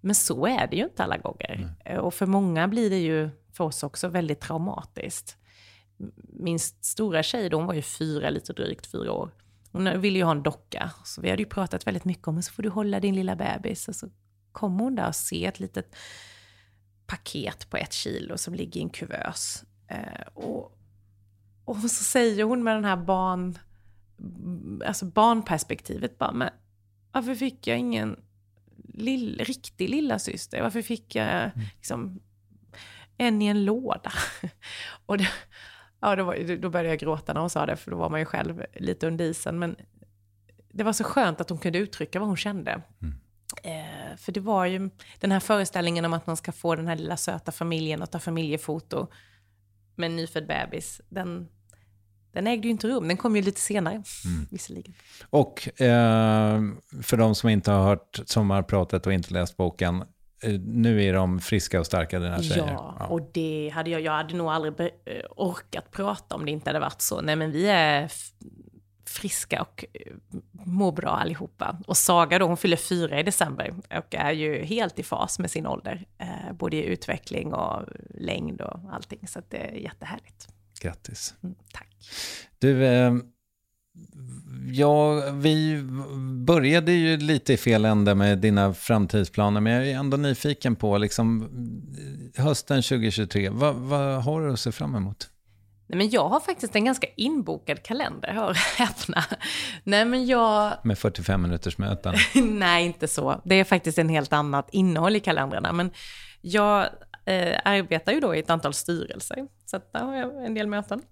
Men så är det ju inte alla gånger. Mm. Och för många blir det ju, för oss också, väldigt traumatiskt. Min stora tjej då, hon var ju fyra, lite drygt fyra år. Hon ville ju ha en docka, så vi hade ju pratat väldigt mycket om, så får du hålla din lilla bebis. Och så kommer hon där och ser ett litet paket på ett kilo som ligger i en kuvös. Eh, och, och så säger hon med den här barn, alltså barnperspektivet bara, men varför fick jag ingen lill, riktig lilla syster? Varför fick jag mm. liksom en i en låda? och det, ja, då, var, då började jag gråta när hon sa det, för då var man ju själv lite under isen. Men det var så skönt att hon kunde uttrycka vad hon kände. Mm. Eh, för det var ju den här föreställningen om att man ska få den här lilla söta familjen att ta familjefoto med en nyfödd bebis. Den, den ägde ju inte rum, den kom ju lite senare, mm. visserligen. Och eh, för de som inte har hört sommarpratet och inte läst boken, nu är de friska och starka dina tjejer. Ja, ja, och det hade jag, jag hade nog aldrig eh, orkat prata om det inte hade varit så. Nej men vi är friska och eh, mår bra allihopa. Och Saga då, hon fyller fyra i december och är ju helt i fas med sin ålder. Eh, både i utveckling och längd och allting. Så det är jättehärligt. Grattis. Mm, tack. Du, eh, ja, vi började ju lite i fel ände med dina framtidsplaner, men jag är ändå nyfiken på liksom, hösten 2023. Vad, vad har du att se fram emot? Nej, men jag har faktiskt en ganska inbokad kalender, hör häpna. Nej, men jag... Med 45 minuters möten? Nej, inte så. Det är faktiskt en helt annat innehåll i kalendrarna. Men jag eh, arbetar ju då i ett antal styrelser, så där har jag en del möten.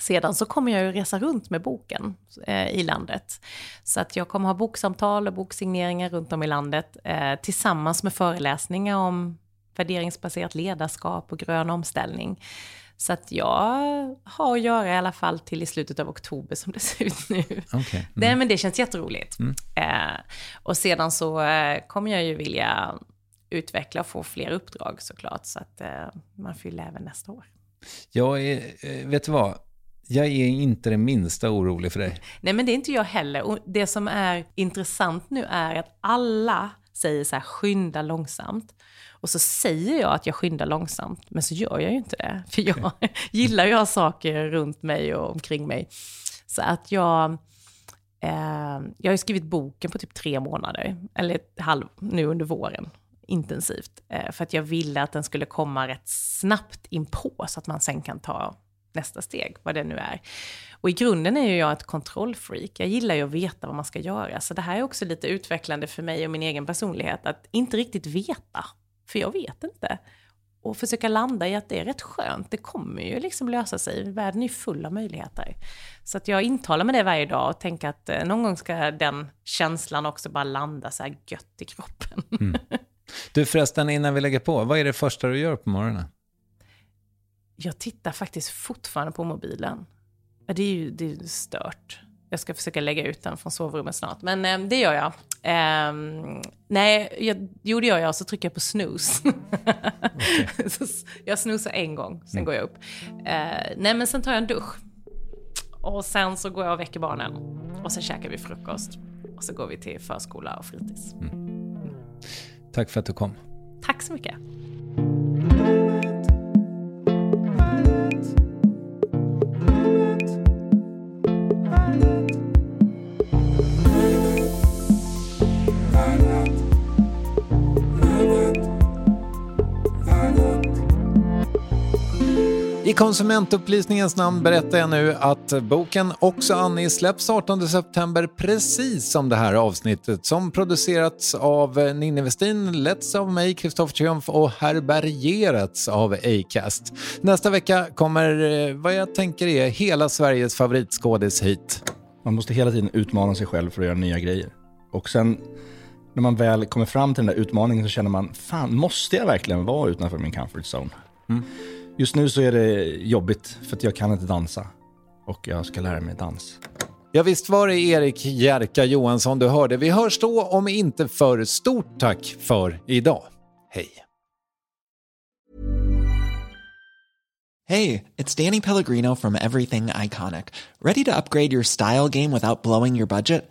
Sedan så kommer jag ju resa runt med boken eh, i landet. Så att jag kommer ha boksamtal och boksigneringar runt om i landet eh, tillsammans med föreläsningar om värderingsbaserat ledarskap och grön omställning. Så att jag har att göra i alla fall till i slutet av oktober som det ser ut nu. Okay. Mm. Det, men det känns jätteroligt. Mm. Eh, och sedan så eh, kommer jag ju vilja utveckla och få fler uppdrag såklart. Så att eh, man fyller även nästa år. Jag är, eh, vet du vad? Jag är inte det minsta orolig för dig. Nej, men det är inte jag heller. Och det som är intressant nu är att alla säger så här, skynda långsamt. Och så säger jag att jag skyndar långsamt, men så gör jag ju inte det. För jag gillar ju att ha saker runt mig och omkring mig. Så att jag, eh, jag har ju skrivit boken på typ tre månader, eller ett halv, nu under våren, intensivt. Eh, för att jag ville att den skulle komma rätt snabbt in på så att man sen kan ta nästa steg, vad det nu är. Och i grunden är ju jag ett kontrollfreak. Jag gillar ju att veta vad man ska göra. Så det här är också lite utvecklande för mig och min egen personlighet, att inte riktigt veta. För jag vet inte. Och försöka landa i att det är rätt skönt. Det kommer ju liksom lösa sig. Världen är full av möjligheter. Så att jag intalar mig det varje dag och tänker att eh, någon gång ska den känslan också bara landa så här gött i kroppen. Mm. Du förresten, innan vi lägger på, vad är det första du gör på morgonen? Jag tittar faktiskt fortfarande på mobilen. Det är ju det är stört. Jag ska försöka lägga ut den från sovrummet snart, men eh, det gör jag. Eh, nej, jag, jo det gör jag, så trycker jag på snooze. Okay. jag snoozar en gång, sen mm. går jag upp. Eh, nej, men sen tar jag en dusch. Och sen så går jag och väcker barnen. Och sen käkar vi frukost. Och så går vi till förskola och fritids. Mm. Mm. Tack för att du kom. Tack så mycket. Konsumentupplysningens namn berättar jag nu att boken Också Annie släpps 18 september precis som det här avsnittet som producerats av Ninni Westin, letts av mig, Kristoffer Triumf och härbärgerats av Acast. Nästa vecka kommer eh, vad jag tänker är hela Sveriges favoritskådis hit. Man måste hela tiden utmana sig själv för att göra nya grejer. Och sen när man väl kommer fram till den där utmaningen så känner man, fan måste jag verkligen vara utanför min comfort zone? Mm. Just nu så är det jobbigt för att jag kan inte dansa och jag ska lära mig dans. Ja, visst var det Erik Jerka Johansson du hörde. Vi hörs då om inte för stort tack för idag. Hej! Hej, it's Danny Pellegrino from Everything Iconic. Ready to upgrade your style game without blowing your budget?